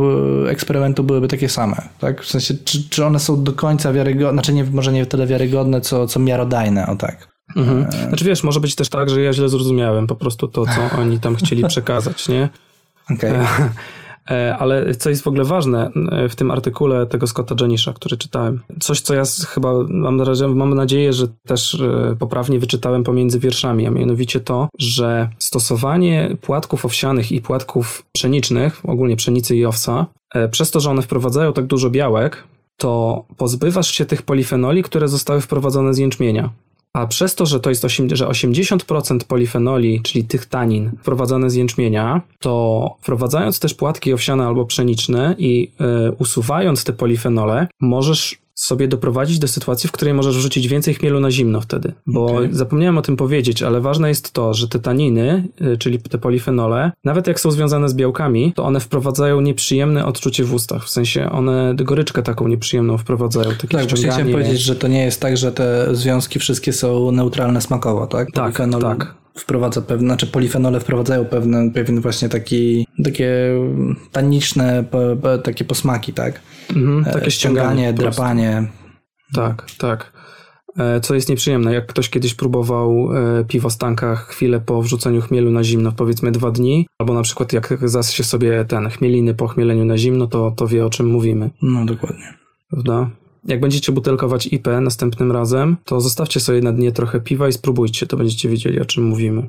e, eksperymentu byłyby takie same, tak? W sensie, czy, czy one są do końca wiarygodne, znaczy nie, może nie tyle wiarygodne, co, co miarodajne, o tak. Mhm. Znaczy wiesz, może być też tak, że ja źle zrozumiałem po prostu to, co oni tam chcieli przekazać, nie? Okej. E, Ale co jest w ogóle ważne e, w tym artykule tego Scotta Janisha, który czytałem. Coś, co ja chyba mam, na razie, mam nadzieję, że też e, poprawnie wyczytałem pomiędzy wierszami, a mianowicie to, że stosowanie płatków owsianych i płatków pszenicznych, ogólnie pszenicy i owsa, e, przez to, że one wprowadzają tak dużo białek, to pozbywasz się tych polifenoli, które zostały wprowadzone z jęczmienia. A przez to, że to jest że 80% polifenoli, czyli tych tanin, wprowadzane z jęczmienia, to wprowadzając też płatki owsiane albo pszeniczne i y, usuwając te polifenole, możesz sobie doprowadzić do sytuacji, w której możesz wrzucić więcej chmielu na zimno wtedy. Bo Okej. zapomniałem o tym powiedzieć, ale ważne jest to, że te taniny, y, czyli te polifenole, nawet jak są związane z białkami, to one wprowadzają nieprzyjemne odczucie w ustach. W sensie one goryczkę taką nieprzyjemną wprowadzają. Takie Tak, właśnie chciałem powiedzieć, że to nie jest tak, że te związki wszystkie są neutralne smakowo, tak? Tak, Polifenol tak. Wprowadza pewne, znaczy polifenole wprowadzają pewne, pewien właśnie taki, takie taniczne, takie posmaki, tak? Mhm, E, takie ściąganie, drapanie. Tak, tak. E, Co jest nieprzyjemne, jak ktoś kiedyś próbował e, piwo z tanka chwilę po wrzuceniu chmielu na zimno, powiedzmy dwa dni, albo na przykład jak zas się sobie ten chmieliny po chmieleniu na zimno, to, to wie o czym mówimy, No dokładnie. prawda? Jak będziecie butelkować IP następnym razem, to zostawcie sobie na dnie trochę piwa i spróbujcie, to będziecie wiedzieli o czym mówimy.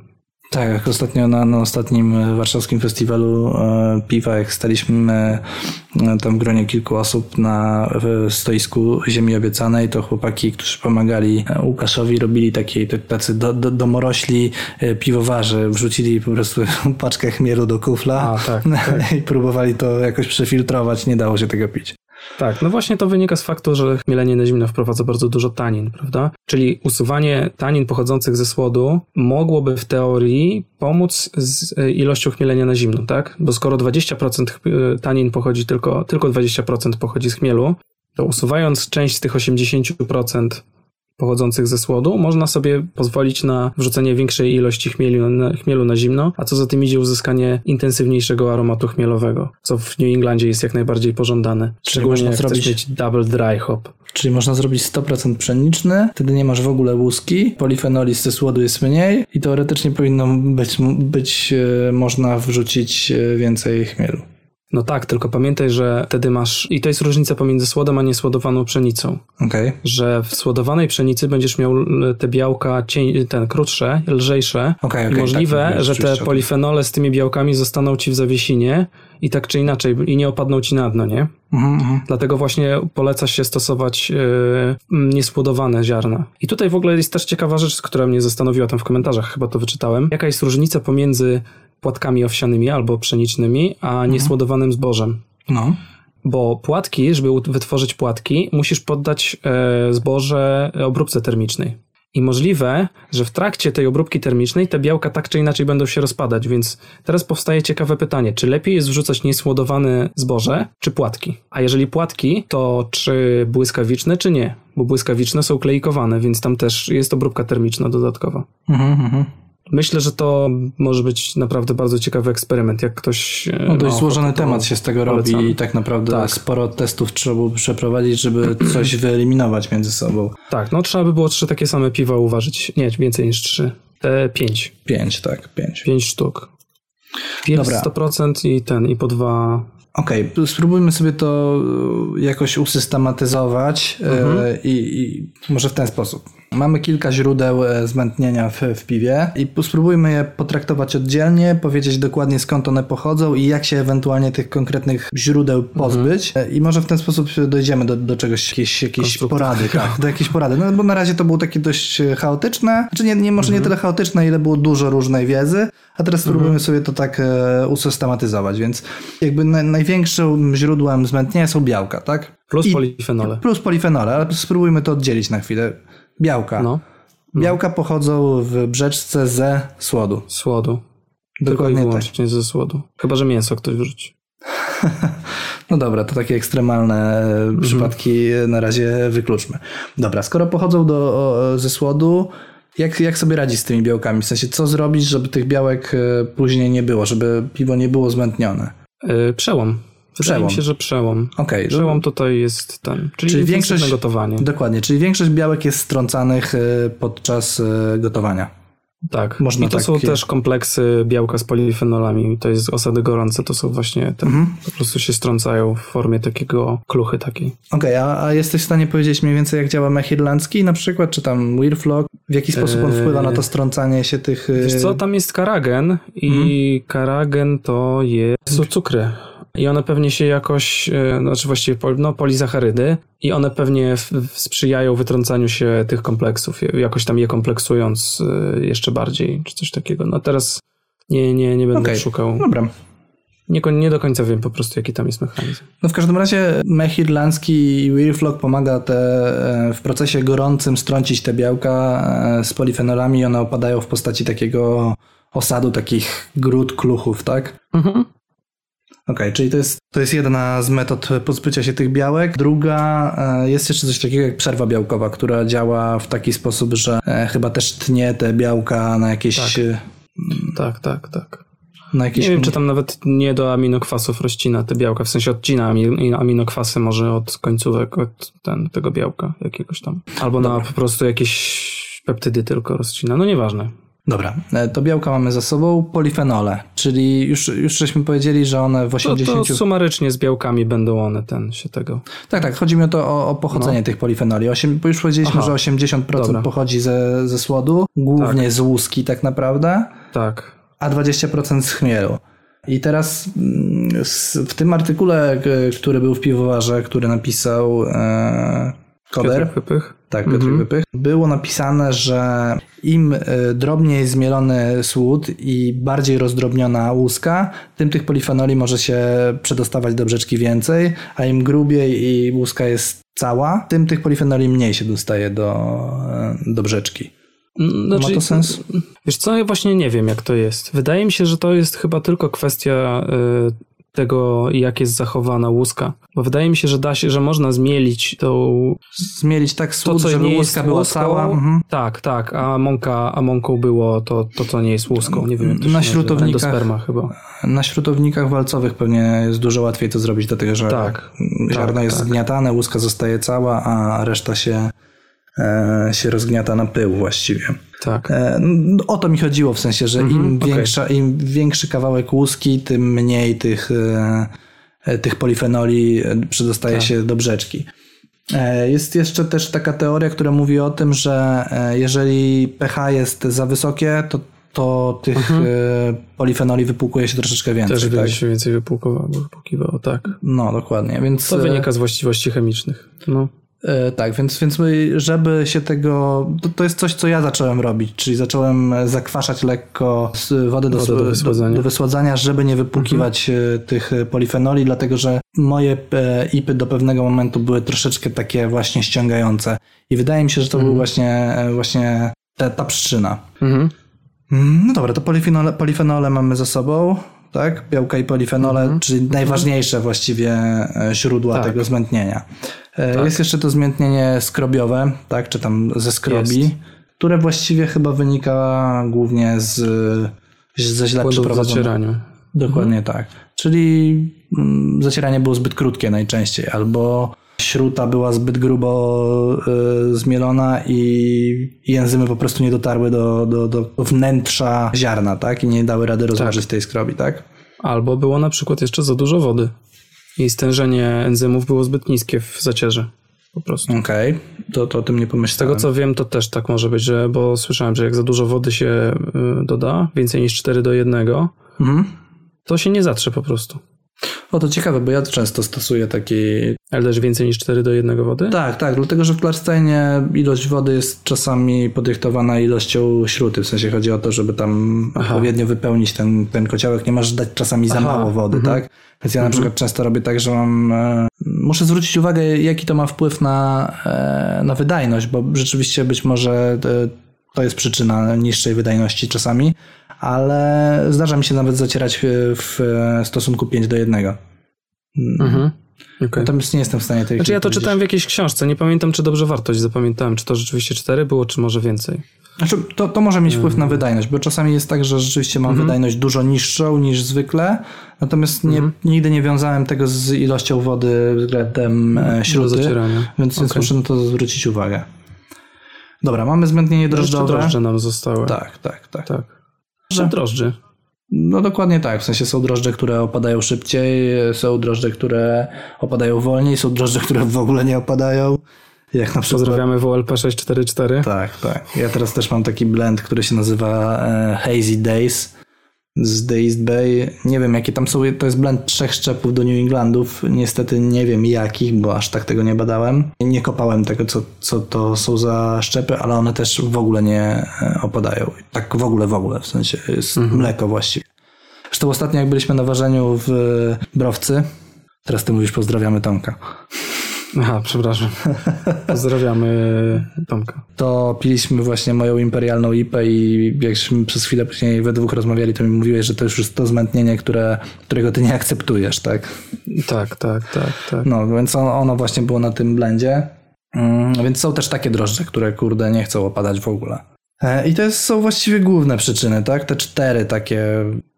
Tak, jak ostatnio na, na ostatnim e, warszawskim festiwalu e, piwa, jak staliśmy e, tam w gronie kilku osób na w stoisku Ziemi Obiecanej, to chłopaki, którzy pomagali e, Łukaszowi, robili takie tak- tacy do, do, domorośli e, piwowarzy, wrzucili po prostu *laughs* paczkę chmielu do kufla A, tak, *laughs* i próbowali to jakoś przefiltrować, nie dało się tego pić. Tak, no właśnie to wynika z faktu, że chmielenie na zimno wprowadza bardzo dużo tanin, prawda? Czyli usuwanie tanin pochodzących ze słodu mogłoby w teorii pomóc z e, ilością chmielenia na zimno, tak? Bo skoro 20% ch- e, tanin pochodzi tylko, tylko 20% pochodzi z chmielu, to usuwając część z tych 80% pochodzących ze słodu, można sobie pozwolić na wrzucenie większej ilości chmielu na, chmielu na zimno, a co za tym idzie uzyskanie intensywniejszego aromatu chmielowego, co w New Englandzie jest jak najbardziej pożądane. Szczególnie można jak zrobić- chcesz mieć double dry hop. Czyli można zrobić 100% pszeniczny, wtedy nie masz w ogóle łuski, polifenoli ze słodu jest mniej i teoretycznie powinno być, być e, można wrzucić e, więcej chmielu. No tak, tylko pamiętaj, że wtedy masz, i to jest różnica pomiędzy słodem a niesłodowaną pszenicą, Okej. że w słodowanej pszenicy będziesz miał l- te białka cień, ten krótsze, lżejsze Okej, i okej, możliwe, tak, mówiłeś że te polifenole z tymi białkami zostaną ci w zawiesinie i tak czy inaczej i nie opadną ci na dno, nie? Mhm, mhm. Dlatego właśnie poleca się stosować yy, niespłodowane ziarna. I tutaj w ogóle jest też ciekawa rzecz, która mnie zastanowiła tam w komentarzach, chyba to wyczytałem. Jaka jest różnica pomiędzy płatkami owsianymi albo pszenicznymi, a niesłodowanym zbożem? No. Bo płatki, żeby wytworzyć płatki, musisz poddać e, zboże obróbce termicznej. I możliwe, że w trakcie tej obróbki termicznej te białka tak czy inaczej będą się rozpadać, więc teraz powstaje ciekawe pytanie, czy lepiej jest wrzucać niesłodowane zboże, czy płatki? A jeżeli płatki, to czy błyskawiczne, czy nie? Bo błyskawiczne są klejkowane, więc tam też jest obróbka termiczna dodatkowa. Mhm, mhm. Myślę, że to może być naprawdę bardzo ciekawy eksperyment, jak ktoś... e, No dość złożony temat się z tego robi polecamy. i tak naprawdę Tak. sporo testów trzeba było przeprowadzić, żeby *clears throat* coś wyeliminować między sobą. Tak, no trzeba by było trzy takie same piwa uważać. Nie, więcej niż trzy. E, pięć. Pięć, tak, pięć. Pięć sztuk. Pierw Dobra. 100% i ten, i po dwa. Okej, spróbujmy sobie to e, jakoś usystematyzować e, Mhm. i, i może w ten sposób. Mamy kilka źródeł e, zmętnienia w, w piwie i spróbujmy je potraktować oddzielnie, powiedzieć dokładnie skąd one pochodzą i jak się ewentualnie tych konkretnych źródeł pozbyć E, i może w ten sposób dojdziemy do, do czegoś, jakiejś, jakiejś porady, tak, do jakiejś porady. No bo na razie to było takie dość e, chaotyczne, znaczy nie, nie może nie tyle chaotyczne, ile było dużo różnej wiedzy, a teraz spróbujemy sobie to tak e, usystematyzować, więc jakby na, największym źródłem zmętnienia są białka, tak? Plus I- polifenole. Plus polifenole, ale spróbujmy to oddzielić na chwilę. Białka. No, Białka pochodzą w brzeczce ze słodu. słodu. Tylko i Dokładnie tak. wyłącznie ze słodu. Chyba, że mięso ktoś wrzuci. *laughs* No dobra, to takie ekstremalne e, przypadki na razie wykluczmy. Dobra, skoro pochodzą do, o, ze słodu, jak, jak sobie radzić z tymi białkami? W sensie, co zrobić, żeby tych białek e, później nie było, żeby piwo nie było zmętnione? E, przełom. Wydaje Przełom. mi się, że przełom. Okej, Przełom tutaj jest ten. Czyli, Czyli większość- gotowanie. Dokładnie, czyli większość białek jest strącanych e, podczas e, gotowania. Tak. Można I to są takie- też kompleksy białka z polifenolami. To jest osady gorące. To są właśnie te. Mhm. Po prostu się strącają w formie takiego kluchy takiej. Okej, a, a jesteś w stanie powiedzieć mniej więcej, jak działa mech irlandzki na przykład, czy tam Weirflock? W jaki sposób on Eee, wpływa na to strącanie się tych... e, Wiesz co, tam jest karagen i Mhm. karagen to jest są cukry. I one pewnie się jakoś, e, znaczy właściwie no, polizacharydy i one pewnie w, w sprzyjają wytrącaniu się tych kompleksów, jakoś tam je kompleksując e, jeszcze bardziej, czy coś takiego. No teraz nie, nie, nie będę Okej, szukał. Dobra. Nie, nie do końca wiem po prostu, jaki tam jest mechanizm. No w każdym razie mech irlandzki i Weirflock pomaga te, e, w procesie gorącym strącić te białka z polifenolami i one opadają w postaci takiego osadu, takich grud kluchów, tak? Mhm. Okej, czyli to jest, to jest jedna z metod pozbycia się tych białek. Druga, e, jest jeszcze coś takiego jak przerwa białkowa, która działa w taki sposób, że e, chyba też tnie te białka na jakieś... Tak. e, Tak, tak, tak. Na jakieś Nie wiem, czy tam nawet nie do aminokwasów rozcina te białka, w sensie odcina ami- aminokwasy może od końcówek od ten, tego białka jakiegoś tam. Albo na po prostu jakieś peptydy tylko rozcina, no nieważne. Dobra, e, to białka mamy za sobą, polifenole, czyli już, już żeśmy powiedzieli, że one w To, 80... to sumarycznie z białkami będą one ten się tego. Tak, tak, chodzi mi o to o, o pochodzenie tych polifenoli. Osiem, bo już powiedzieliśmy, Aha. że 80% Dobra. pochodzi ze, ze słodu, głównie z łuski tak naprawdę, Tak. a 20% z chmielu. I teraz mm, w tym artykule, k- który był w piwowarze, który napisał e, Koder, Piotrek Wypych. tak, Piotr Mhm. Wypych, było napisane, że im e, drobniej zmielony słód i bardziej rozdrobniona łuska, tym tych polifenoli może się przedostawać do brzeczki więcej, a im grubiej i łuska jest cała, tym tych polifenoli mniej się dostaje do, e, do brzeczki. Znaczy, Ma to sens? Wiesz co, ja właśnie nie wiem jak to jest. Wydaje mi się, że to jest chyba tylko kwestia y, tego, jak jest zachowana łuska. Bo wydaje mi się, że da się, że można zmielić tą... Zmielić tak To, słód, co żeby nie łuska była łuską, cała. Mhm. Tak, tak, a mąka, a mąką było to, to, co nie jest łuską. Nie wiem, jak to się Na śrutownikach- Endosperma chyba. Na śrutownikach walcowych pewnie jest dużo łatwiej to zrobić, dlatego że Tak. ziarno Tak, jest tak. zgniatane, łuska zostaje cała, a reszta się, się rozgniata na pył właściwie. Tak. E, no, o to mi chodziło, w sensie, że im, Mhm, okej. większa, im większy kawałek łuski, tym mniej tych, e, e, tych polifenoli e, przedostaje Tak. się do brzeczki. E, Jest jeszcze też taka teoria, która mówi o tym, że e, jeżeli pH jest za wysokie, to, to tych e, polifenoli wypłukuje się troszeczkę więcej. Mhm. Też tak? się więcej wypłukowało, wypłukiwało, tak. No, dokładnie. Więc, To e, wynika z właściwości chemicznych. No. E, tak, więc, więc my, żeby się tego. To, to jest coś, co ja zacząłem robić, czyli zacząłem zakwaszać lekko do, Wodę do do, wysładzania. do wysładzania, żeby nie wypłukiwać e, tych e, polifenoli, dlatego że moje e, ipy do pewnego momentu były troszeczkę takie właśnie ściągające. I wydaje mi się, że to był właśnie, e, właśnie ta, ta przyczyna. Mhm. Mm, No dobra, to polifenole, polifenole mamy za sobą, tak? Białka i polifenole, czyli najważniejsze właściwie e, źródła Tak. tego zmętnienia. E, Tak. Jest jeszcze to zmętnienie skrobiowe, tak? Czy tam ze skrobi, Jest. które właściwie chyba wynika głównie z, ze źle przeprowadzonego. Dokładnie tak. Czyli mm, zacieranie było zbyt krótkie najczęściej, albo śruta była zbyt grubo y, zmielona i, i enzymy po prostu nie dotarły do, do, do wnętrza ziarna, tak? I nie dały rady rozłożyć tej skrobi, tak? Albo było na przykład jeszcze za dużo wody. I stężenie enzymów było zbyt niskie w zacierze. Po prostu. Okej, to, to o tym nie Z pomyślałem. tego co wiem, to też tak może być, że, bo słyszałem, że jak za dużo wody się y, doda, więcej niż 4 do 1, Mhm. to się nie zatrze po prostu. O, to ciekawe, bo ja często stosuję taki... Ale też więcej niż 4 do 1 wody? Tak, tak, dlatego że w Klarsteinie ilość wody jest czasami podyktowana ilością śruty, w sensie chodzi o to, żeby tam Aha. odpowiednio wypełnić ten, ten kociołek, nie masz dać czasami za Aha, mało wody, mhm. tak? Więc ja na przykład często robię tak, że mam... E, muszę zwrócić uwagę, jaki to ma wpływ na, e, na wydajność, bo rzeczywiście być może e, to jest przyczyna niższej wydajności czasami, ale zdarza mi się nawet zacierać w, w stosunku 5 do 1. Mhm. Okej. Natomiast nie jestem w stanie tej Znaczy ja to czytałem w jakiejś książce, nie pamiętam czy dobrze wartość zapamiętałem, czy to rzeczywiście 4 było, czy może więcej. Znaczy, to, to może mieć wpływ na Mhm. wydajność, bo czasami jest tak, że rzeczywiście mam wydajność dużo niższą niż zwykle, natomiast nie, Mhm. nigdy nie wiązałem tego z ilością wody względem e, śruty, więc, więc Okej. muszę na to zwrócić uwagę. Dobra, mamy zmętnienie Jeszcze drożdżowe. drożdże nam zostały. Tak, tak, tak. tak. Że drożdży. No dokładnie tak, w sensie są drożdże, które opadają szybciej, są drożdże, które opadają wolniej, są drożdże, które w ogóle nie opadają. Jak na przykład Pozdrawiamy WLP 644. Tak, tak. Ja teraz też mam taki blend, który się nazywa e, Hazy Days z The East Bay. Nie wiem, jakie tam są. To jest blend trzech szczepów do New Englandów. Niestety nie wiem jakich, bo aż tak tego nie badałem. Nie kopałem tego, co, co to są za szczepy, ale one też w ogóle nie e, opadają. Tak w ogóle, w ogóle. W sensie jest mleko właściwie. Zresztą ostatnio, jak byliśmy na ważeniu w Browcy, teraz ty mówisz pozdrawiamy Tomka. Aha, przepraszam. Pozdrawiamy Tomka. to piliśmy właśnie moją imperialną IPę i jakśmy przez chwilę później we dwóch rozmawiali, to mi mówiłeś, że to już jest to zmętnienie, które, którego ty nie akceptujesz, tak? Tak, tak, tak, tak. No, więc on, ono właśnie było na tym blendzie. Mm, więc są też takie drożdże, które kurde nie chcą opadać w ogóle. E, I to jest, są właściwie główne przyczyny, tak? Te cztery takie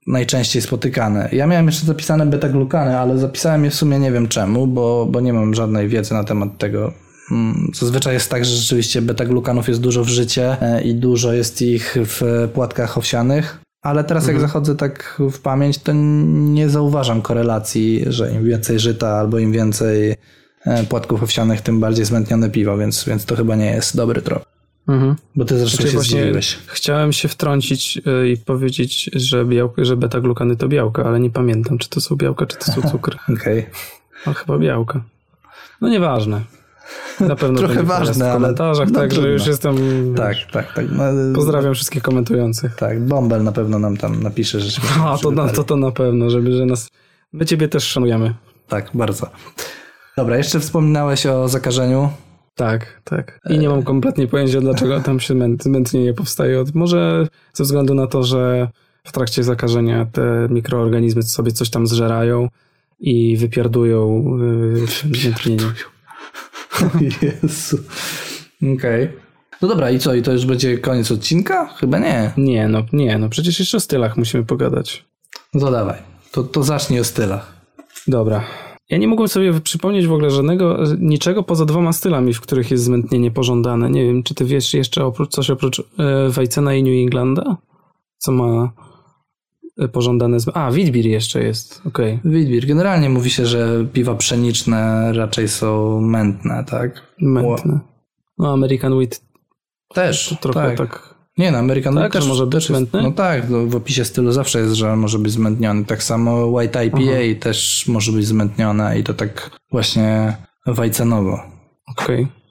najczęściej spotykane. Ja miałem jeszcze zapisane beta-glukany, ale zapisałem je w sumie nie wiem czemu, bo, bo nie mam żadnej wiedzy na temat tego. Mm, Zazwyczaj jest tak, że rzeczywiście beta-glukanów jest dużo w życie e, i dużo jest ich w płatkach owsianych. Ale teraz jak zachodzę tak w pamięć, to nie zauważam korelacji, że im więcej żyta albo im więcej e, płatków owsianych, tym bardziej zmętnione piwo, więc, więc to chyba nie jest dobry trop. Mhm. Bo ty zresztą Znaczy się zdziwiłeś. chciałem się wtrącić y, i powiedzieć, że, białko, że beta-glukany to białka, ale nie pamiętam, czy to są białka, czy to są cukry. *laughs* Okej. A chyba białka. No nieważne. Na pewno Trochę ważne, w ale- komentarzach, no także trudno. już jestem... Tak, tak, tak. No, Pozdrawiam wszystkich komentujących. Tak, Bąbel na pewno nam tam napisze, że *laughs* się A, to, na, to to na pewno, żeby, że nas... My ciebie też szanujemy. Tak, bardzo. Dobra, jeszcze wspominałeś o zakażeniu. Tak, tak. I nie mam kompletnie pojęcia, dlaczego tam się męt, zmętnienie powstaje. Może ze względu na to, że w trakcie zakażenia te mikroorganizmy sobie coś tam zżerają i wypiardują yy, wędrnienie. Jezu. Okej. Okay. No dobra, i co? I to już będzie koniec odcinka? Chyba nie. Nie, no nie, no przecież jeszcze o stylach musimy pogadać. No to dawaj. To, to zacznij o stylach. Dobra. Ja nie mogłem sobie przypomnieć w ogóle żadnego, niczego poza dwoma stylami, w których jest zmętnienie pożądane. Nie wiem, czy ty wiesz jeszcze oprócz, coś oprócz e, Weissena i New Englanda? Co ma e, pożądane zmętnienie? A, Witbier jeszcze jest, okej. Okay. Witbier. Generalnie mówi się, że piwa pszeniczne raczej są mętne, tak? Mętne. No, American Wheat też, trochę tak. tak. Nie, no American tak, też może być mętny? No tak, no, w opisie stylu zawsze jest, że może być zmętniony. Tak samo White IPA Aha. też może być zmętnione i to tak właśnie wajcenowo. Okej. Okay.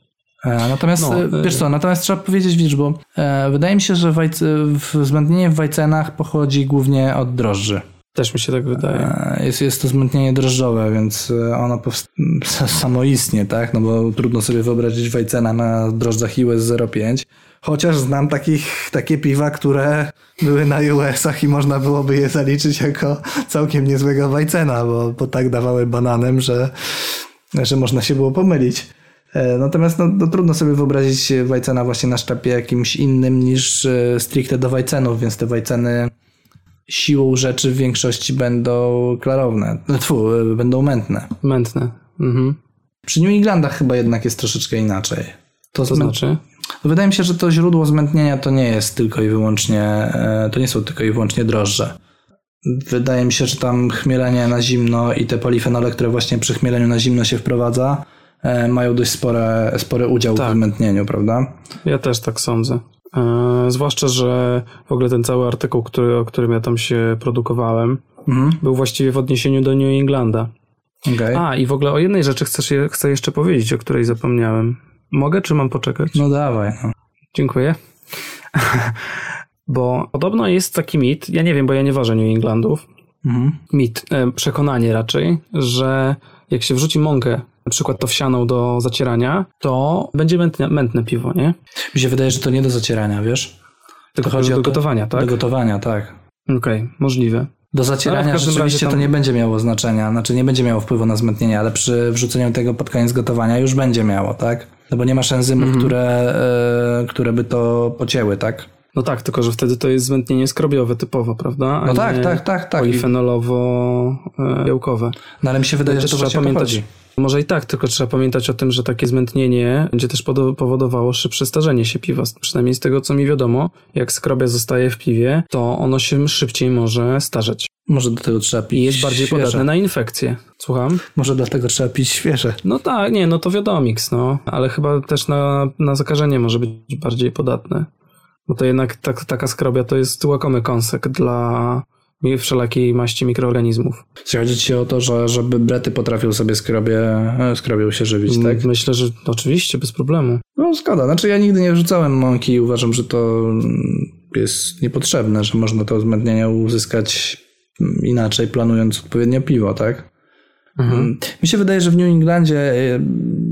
E, natomiast, no, e, wiesz co, natomiast trzeba powiedzieć, widzisz, bo e, wydaje mi się, że wajce, w, zmętnienie w wajcenach pochodzi głównie od drożdży. Też mi się tak wydaje. E, jest, jest to zmętnienie drożdżowe, więc ono *laughs* samoistnie, tak? No bo trudno sobie wyobrazić wajcena na drożdżach iOS 05. Chociaż znam takich, takie piwa, które były na US-ach i można byłoby je zaliczyć jako całkiem niezłego wajcena, bo, bo tak dawały bananem, że, że można się było pomylić. E, natomiast no, no, trudno sobie wyobrazić wajcena właśnie na szczepie jakimś innym niż e, stricte do wajcenów, więc te wajceny siłą rzeczy w większości będą klarowne, tfu, będą mętne. Mętne. Mhm. Przy New Englandach chyba jednak jest troszeczkę inaczej. To, to znaczy? Wydaje mi się, że to źródło zmętnienia to nie jest tylko i wyłącznie, e, to nie są tylko i wyłącznie drożdże. Wydaje mi się, że tam chmielenie na zimno i te polifenole, które właśnie przy chmieleniu na zimno się wprowadza, e, mają dość spore, spory udział tak. w zmętnieniu, prawda? Ja też tak sądzę. E, zwłaszcza, że w ogóle ten cały artykuł, który, o którym ja tam się produkowałem, mhm. był właściwie w odniesieniu do New Englanda. Okay. A, i w ogóle o jednej rzeczy chcę, chcę jeszcze powiedzieć, o której zapomniałem. Mogę, czy mam poczekać? No dawaj. No. Dziękuję. bo podobno jest taki mit, ja nie wiem, bo ja nie ważę New Englandów, mhm. mit, e, przekonanie raczej, że jak się wrzuci mąkę na przykład to wsianą do zacierania, to będzie mętne, mętne piwo, nie? Mi się wydaje, że to nie do zacierania, wiesz? Tylko chodzi do, do gotowania, tak? Do gotowania, tak. Okej, okay, możliwe. Do zacierania rzeczywiście tam... to nie będzie miało znaczenia, znaczy nie będzie miało wpływu na zmętnienie, ale przy wrzuceniu tego pod koniec gotowania już będzie miało, tak? No bo nie masz enzymów, mm -hmm. które, y, które by to pocięły, tak? No tak, tylko że wtedy to jest zmętnienie skrobiowe typowo, prawda? A no tak, tak, tak, tak. Polifenolowo-białkowe. E, no ale mi się wydaje, że to trzeba pamiętać. Może i tak, tylko trzeba pamiętać o tym, że takie zmętnienie będzie też powodowało szybsze starzenie się piwa. Przynajmniej z tego, co mi wiadomo, jak skrobia zostaje w piwie, to ono się szybciej może starzeć. Może do tego trzeba pić I jest bardziej świeże. podatne na infekcje. Słucham? Może dlatego trzeba pić świeże. No tak, nie, no to wiadomiks, no. Ale chyba też na, na zakażenie może być bardziej podatne. Bo to jednak tak, taka skrobia to jest łakomy kąsek dla wszelakiej maści mikroorganizmów. Chodzi ci o to, że żeby brety potrafią sobie skrobie, e, skrobią się żywić, tak? Myślę, że oczywiście, bez problemu. No zgoda. Znaczy ja nigdy nie wrzucałem mąki i uważam, że to jest niepotrzebne, że można to zmętnienie uzyskać inaczej, planując odpowiednio piwo, tak? Mhm. Mi się wydaje, że w New Englandzie e,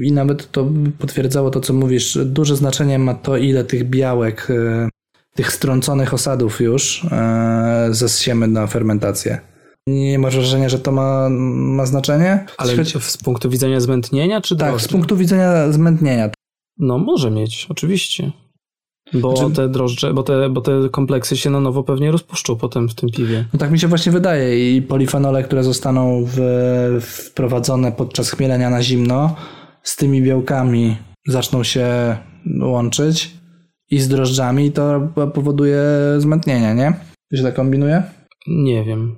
i nawet to potwierdzało to, co mówisz, duże znaczenie ma to, ile tych białek e, tych strąconych osadów już e, zesiemy na fermentację. Nie masz wrażenia, że to ma, ma znaczenie? Ale Choć... z punktu widzenia zmętnienia, czy Tak, z punktu widzenia zmętnienia. No może mieć, oczywiście. Bo znaczy... te drożdże, bo te, bo te kompleksy się na nowo pewnie rozpuszczą potem w tym piwie. No tak mi się właśnie wydaje i polifenole, które zostaną w, wprowadzone podczas chmielenia na zimno z tymi białkami zaczną się łączyć i z drożdżami, to powoduje zmętnienie, nie? To się tak kombinuje? Nie wiem.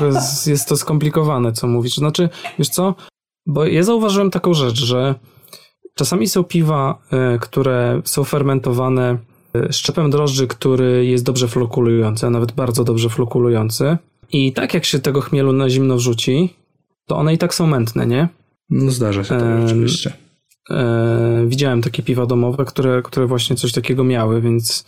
jest, jest to skomplikowane, co mówisz. Znaczy, wiesz co? Bo ja zauważyłem taką rzecz, że czasami są piwa, e, które są fermentowane e, szczepem drożdży, który jest dobrze flokulujący, a nawet bardzo dobrze flokulujący. I tak jak się tego chmielu na zimno wrzuci, to one i tak są mętne, nie? No zdarza się to oczywiście. E, widziałem takie piwa domowe, które, które właśnie coś takiego miały, więc.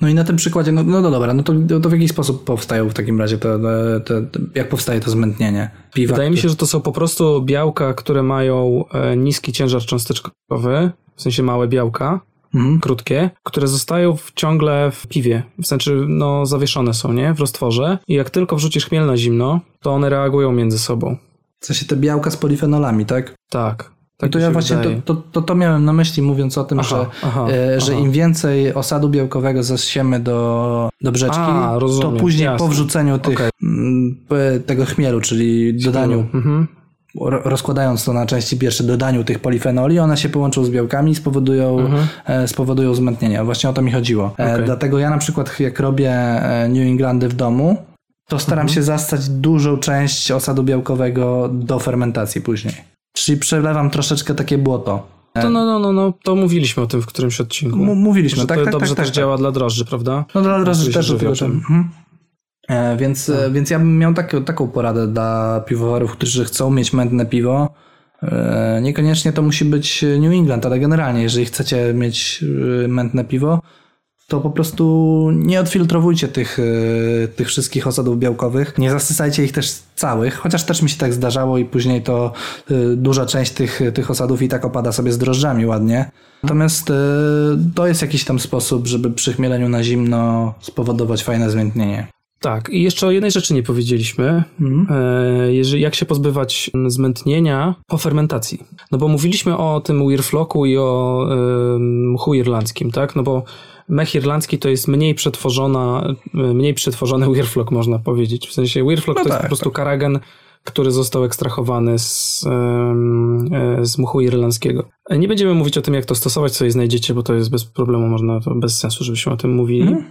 No i na tym przykładzie, no, no dobra, no to, to w jaki sposób powstają w takim razie, to, to, to jak powstaje to zmętnienie piwa? Wydaje mi się, że to są po prostu białka, które mają e, niski ciężar cząsteczkowy, w sensie małe białka, mhm. krótkie, które zostają w, ciągle w piwie. W sensie, no, zawieszone są, nie? W roztworze. I jak tylko wrzucisz chmiel na zimno, to one reagują między sobą. W sensie te białka z polifenolami, tak? Tak. Tak to ja właśnie to, to, to, to, miałem na myśli, mówiąc o tym, aha, że, aha, e, że aha. im więcej osadu białkowego zasiemy do, do brzeczki, A, rozumiem, to później jasne. po wrzuceniu tych, okay. m, tego chmielu, czyli dodaniu, mhm. rozkładając to na części pierwsze, dodaniu tych polifenoli, one się połączą z białkami i spowodują, mhm. e, spowodują zmętnienie. Właśnie o to mi chodziło. E, okay. Dlatego ja na przykład, jak robię e, New Englandy w domu, to staram mhm. się zastać dużą część osadu białkowego do fermentacji później. Czyli przelewam troszeczkę takie błoto. To no, no, no, no, to mówiliśmy o tym w którymś odcinku. M mówiliśmy, że tak, to tak, dobrze tak, też tak, działa dla drożdży, prawda? No dla drożdży też do tym. Mhm. E, więc, e, więc ja bym miał taką poradę dla piwowarów, którzy chcą mieć mętne piwo. E, niekoniecznie to musi być New England, ale generalnie, jeżeli chcecie mieć mętne piwo, to po prostu nie odfiltrowujcie tych, e, tych wszystkich osadów białkowych. Nie zasysajcie ich też całych, chociaż też mi się tak zdarzało i później to e, duża część tych, tych osadów i tak opada sobie z drożdżami ładnie. Natomiast e, to jest jakiś tam sposób, żeby przy chmieleniu na zimno spowodować fajne zmętnienie. Tak, i jeszcze o jednej rzeczy nie powiedzieliśmy. Mhm. Jeżeli, jak się pozbywać zmętnienia po fermentacji. No bo mówiliśmy o tym Weirflocku i o mchu irlandzkim, tak? No bo mech irlandzki to jest mniej przetworzona, mniej przetworzony Weirflock, można powiedzieć. W sensie Weirflock no to tak, jest po prostu tak. karagen, który został ekstrahowany z, e, z muchu irlandzkiego. Nie będziemy mówić o tym, jak to stosować, co je znajdziecie, bo to jest bez problemu, można to bez sensu, żebyśmy o tym mówili. Mhm.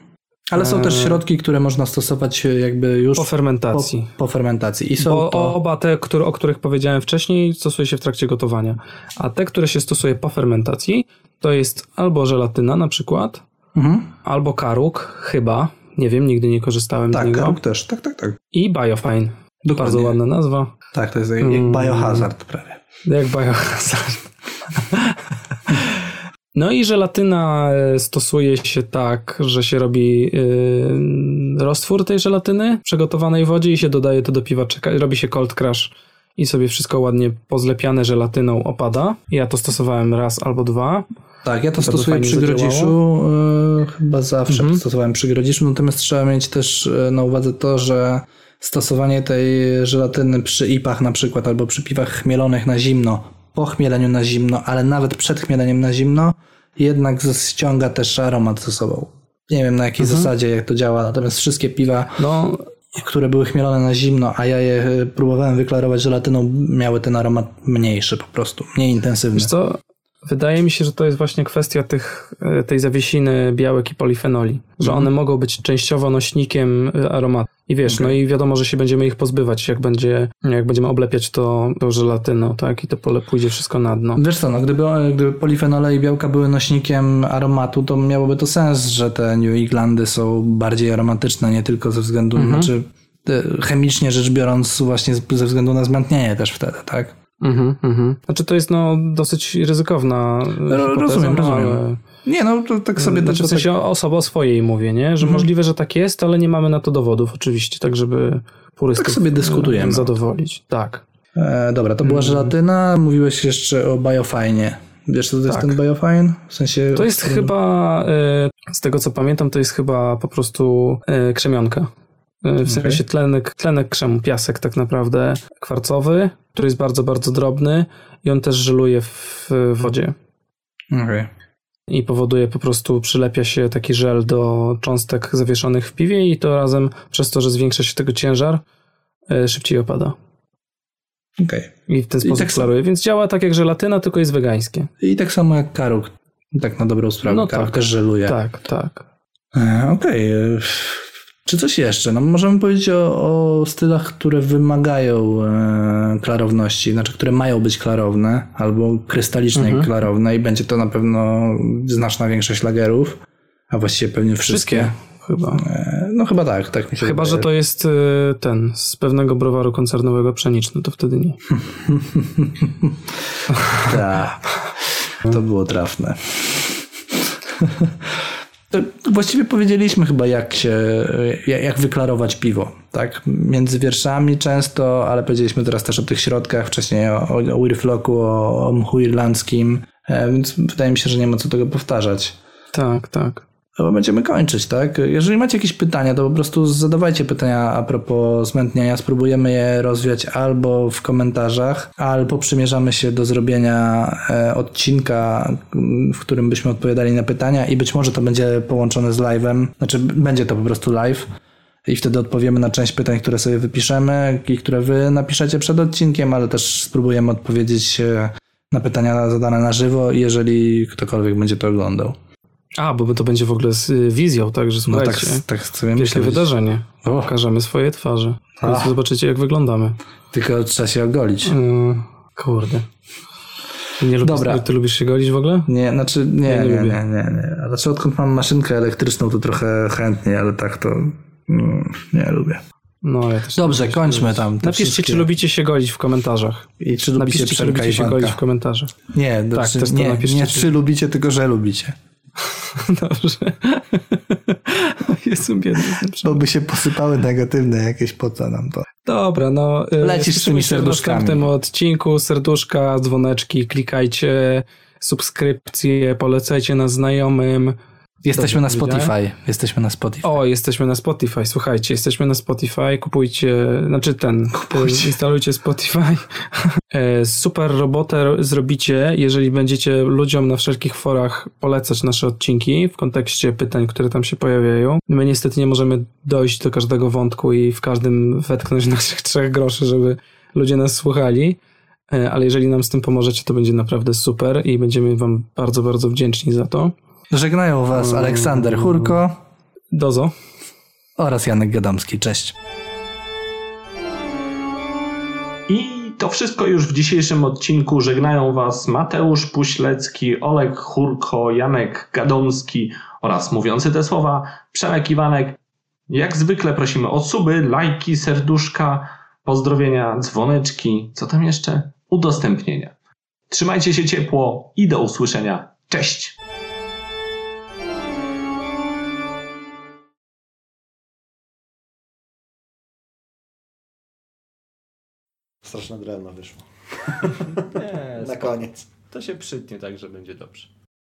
Ale są też e, środki, które można stosować jakby już po fermentacji. Po, po fermentacji. I są bo to... Oba te, które, o których powiedziałem wcześniej, stosuje się w trakcie gotowania. A te, które się stosuje po fermentacji, to jest albo żelatyna na przykład, Mhm. Albo Karuk, chyba. Nie wiem, nigdy nie korzystałem tak, z niego. Tak, Karuk też, tak, tak, tak. I Biofine. Dokładnie. Bardzo ładna nazwa. Tak, to jest jak, jak mm. Biohazard prawie. Jak Biohazard. *laughs* No i żelatyna e, stosuje się tak, że się robi yy, roztwór tej żelatyny w przygotowanej wodzie i się dodaje to do piwa, robi się cold crush i sobie wszystko ładnie pozlepiane żelatyną opada. Ja to stosowałem raz albo dwa. Tak, ja to stosuję przy grodziszu, yy, chyba zawsze mhm. stosowałem przy grodziszu, natomiast trzeba mieć też e, na uwadze to, że stosowanie tej żelatyny przy ipach na przykład, albo przy piwach chmielonych na zimno, po chmieleniu na zimno, ale nawet przed chmieleniem na zimno, jednak ściąga też aromat ze sobą. Nie wiem na jakiej mhm. zasadzie, jak to działa, natomiast wszystkie piwa, no, które były chmielone na zimno, a ja je e, próbowałem wyklarować żelatyną, miały ten aromat mniejszy po prostu, mniej intensywny. Wiesz co, Wydaje mi się, że to jest właśnie kwestia tych, e, tej zawiesiny białek i polifenoli, że mhm. one mogą być częściowo nośnikiem e, aromatu. I wiesz, okay. no i wiadomo, że się będziemy ich pozbywać, jak będzie, jak będziemy oblepiać to, to żelatyną, tak? I to pole pójdzie wszystko na dno. Wiesz co, no gdyby, gdyby polifenole i białka były nośnikiem aromatu, to miałoby to sens, że te New Englandy są bardziej aromatyczne, nie tylko ze względu, mhm. znaczy chemicznie rzecz biorąc właśnie ze względu na zmętnienie też wtedy, tak? Mhm, mhm. Znaczy to jest no dosyć ryzykowna hipoteza, Rozumiem, no, rozumiem. Ale... Nie, no to tak sobie... Znaczy, w sensie tak... osoba o swojej mówię, nie? Że mhm. możliwe, że tak jest, ale nie mamy na to dowodów oczywiście, tak żeby purystów tak sobie dyskutujemy. zadowolić. Tak. E, dobra, to była mhm. żelatyna. Mówiłeś jeszcze o biofajnie. Wiesz, co to jest tak. ten biofine? W sensie... To jest chyba, e, z tego co pamiętam, to jest chyba po prostu e, krzemionka. E, w sensie tlenek, tlenek krzemu, piasek tak naprawdę kwarcowy, który jest bardzo, bardzo drobny i on też żeluje w wodzie. Okay. I powoduje po prostu, przylepia się taki żel do cząstek zawieszonych w piwie i to razem przez to, że zwiększa się tego ciężar, e, szybciej opada. Okay. I w ten sposób tak klaruje. Więc działa tak jak żelatyna, tylko jest wegańskie. I tak samo jak karuk. Tak na dobrą sprawę. No karuk tak. też żeluje. Tak, tak. E, okej. Okay. Czy coś jeszcze? No możemy powiedzieć o, o stylach, które wymagają e, klarowności, znaczy które mają być klarowne albo krystalicznie mhm. klarowne i będzie to na pewno znaczna większość lagerów, a właściwie pewnie wszystkie. wszystkie chyba. E, no chyba tak, tak mi się Chyba, wydaje. że to jest e, ten z pewnego browaru koncernowego pszeniczny, to wtedy nie. *laughs* tak. To było trafne. *laughs* Właściwie powiedzieliśmy chyba, jak się, jak wyklarować piwo, tak? Między wierszami często, ale powiedzieliśmy teraz też o tych środkach, wcześniej o, o o, o mchu irlandzkim. E, Więc wydaje mi się, że nie ma co tego powtarzać. Tak, tak. Chyba będziemy kończyć, tak? Jeżeli macie jakieś pytania, to po prostu zadawajcie pytania a propos zmętnienia. Spróbujemy je rozwiać albo w komentarzach, albo przymierzamy się do zrobienia e, odcinka, w którym byśmy odpowiadali na pytania i być może to będzie połączone z live'em. Znaczy, będzie to po prostu live. I wtedy odpowiemy na część pytań, które sobie wypiszemy i które wy napiszecie przed odcinkiem, ale też spróbujemy odpowiedzieć e, na pytania zadane na żywo, jeżeli ktokolwiek będzie to oglądał. A, bo to będzie w ogóle z y, wizją, także No słuchajcie. tak, tak sobie myślę. wydarzenie. O. Pokażemy swoje twarze. Ach. zobaczycie, jak wyglądamy. Tylko trzeba się ogolić. Mm, kurde. Ty Nie lubisz, Dobra. Ty lubisz się golić w ogóle? Nie, znaczy nie, Ja nie, nie nie, lubię. nie, nie. Znaczy odkąd mam maszynkę elektryczną, to trochę chętniej, ale tak to mm, nie lubię. No, ja też Dobrze, lubię kończmy tam Napiszcie, wszystkie- czy lubicie się golić w komentarzach. I czy lubicie Napiszcie, czy lubicie się golić w komentarzach. Nie, Tak, znaczy, też nie, napiszcie, nie czy lubicie, tylko że lubicie. *laughs* Dobrze. *laughs* Jestem biedny. Bo by się posypały negatywne jakieś po co nam to. Dobra, no. y, Lecisz z tymi się w serduszkami. następnym odcinku. Serduszka, dzwoneczki, klikajcie, subskrypcje, polecajcie na znajomym. Jesteśmy na? Spotify. Jesteśmy na Spotify. O, jesteśmy na Spotify. Słuchajcie, jesteśmy na Spotify. Kupujcie, znaczy ten, Kupujcie. y, instalujcie Spotify. *laughs* E, Super robotę zrobicie, jeżeli będziecie ludziom na wszelkich forach polecać nasze odcinki w kontekście pytań, które tam się pojawiają. My niestety nie możemy dojść do każdego wątku i w każdym wetknąć *laughs* naszych trzech groszy, żeby ludzie nas słuchali. E, Ale jeżeli nam z tym pomożecie, to będzie naprawdę super i będziemy wam bardzo, bardzo wdzięczni za to. Żegnają was Aleksander Hurko Dozo. oraz Janek Gadomski. Cześć. I to wszystko już w dzisiejszym odcinku. Żegnają Was Mateusz Puślecki, Olek Churko, Janek Gadomski oraz mówiący te słowa Przemek Iwanek. Jak zwykle prosimy o suby, lajki, serduszka, pozdrowienia, dzwoneczki, co tam jeszcze? Udostępnienia. Trzymajcie się ciepło i do usłyszenia. Cześć! Straszne drewno wyszło. *laughs* Nie, Na koniec. to się przytnie tak, że będzie dobrze.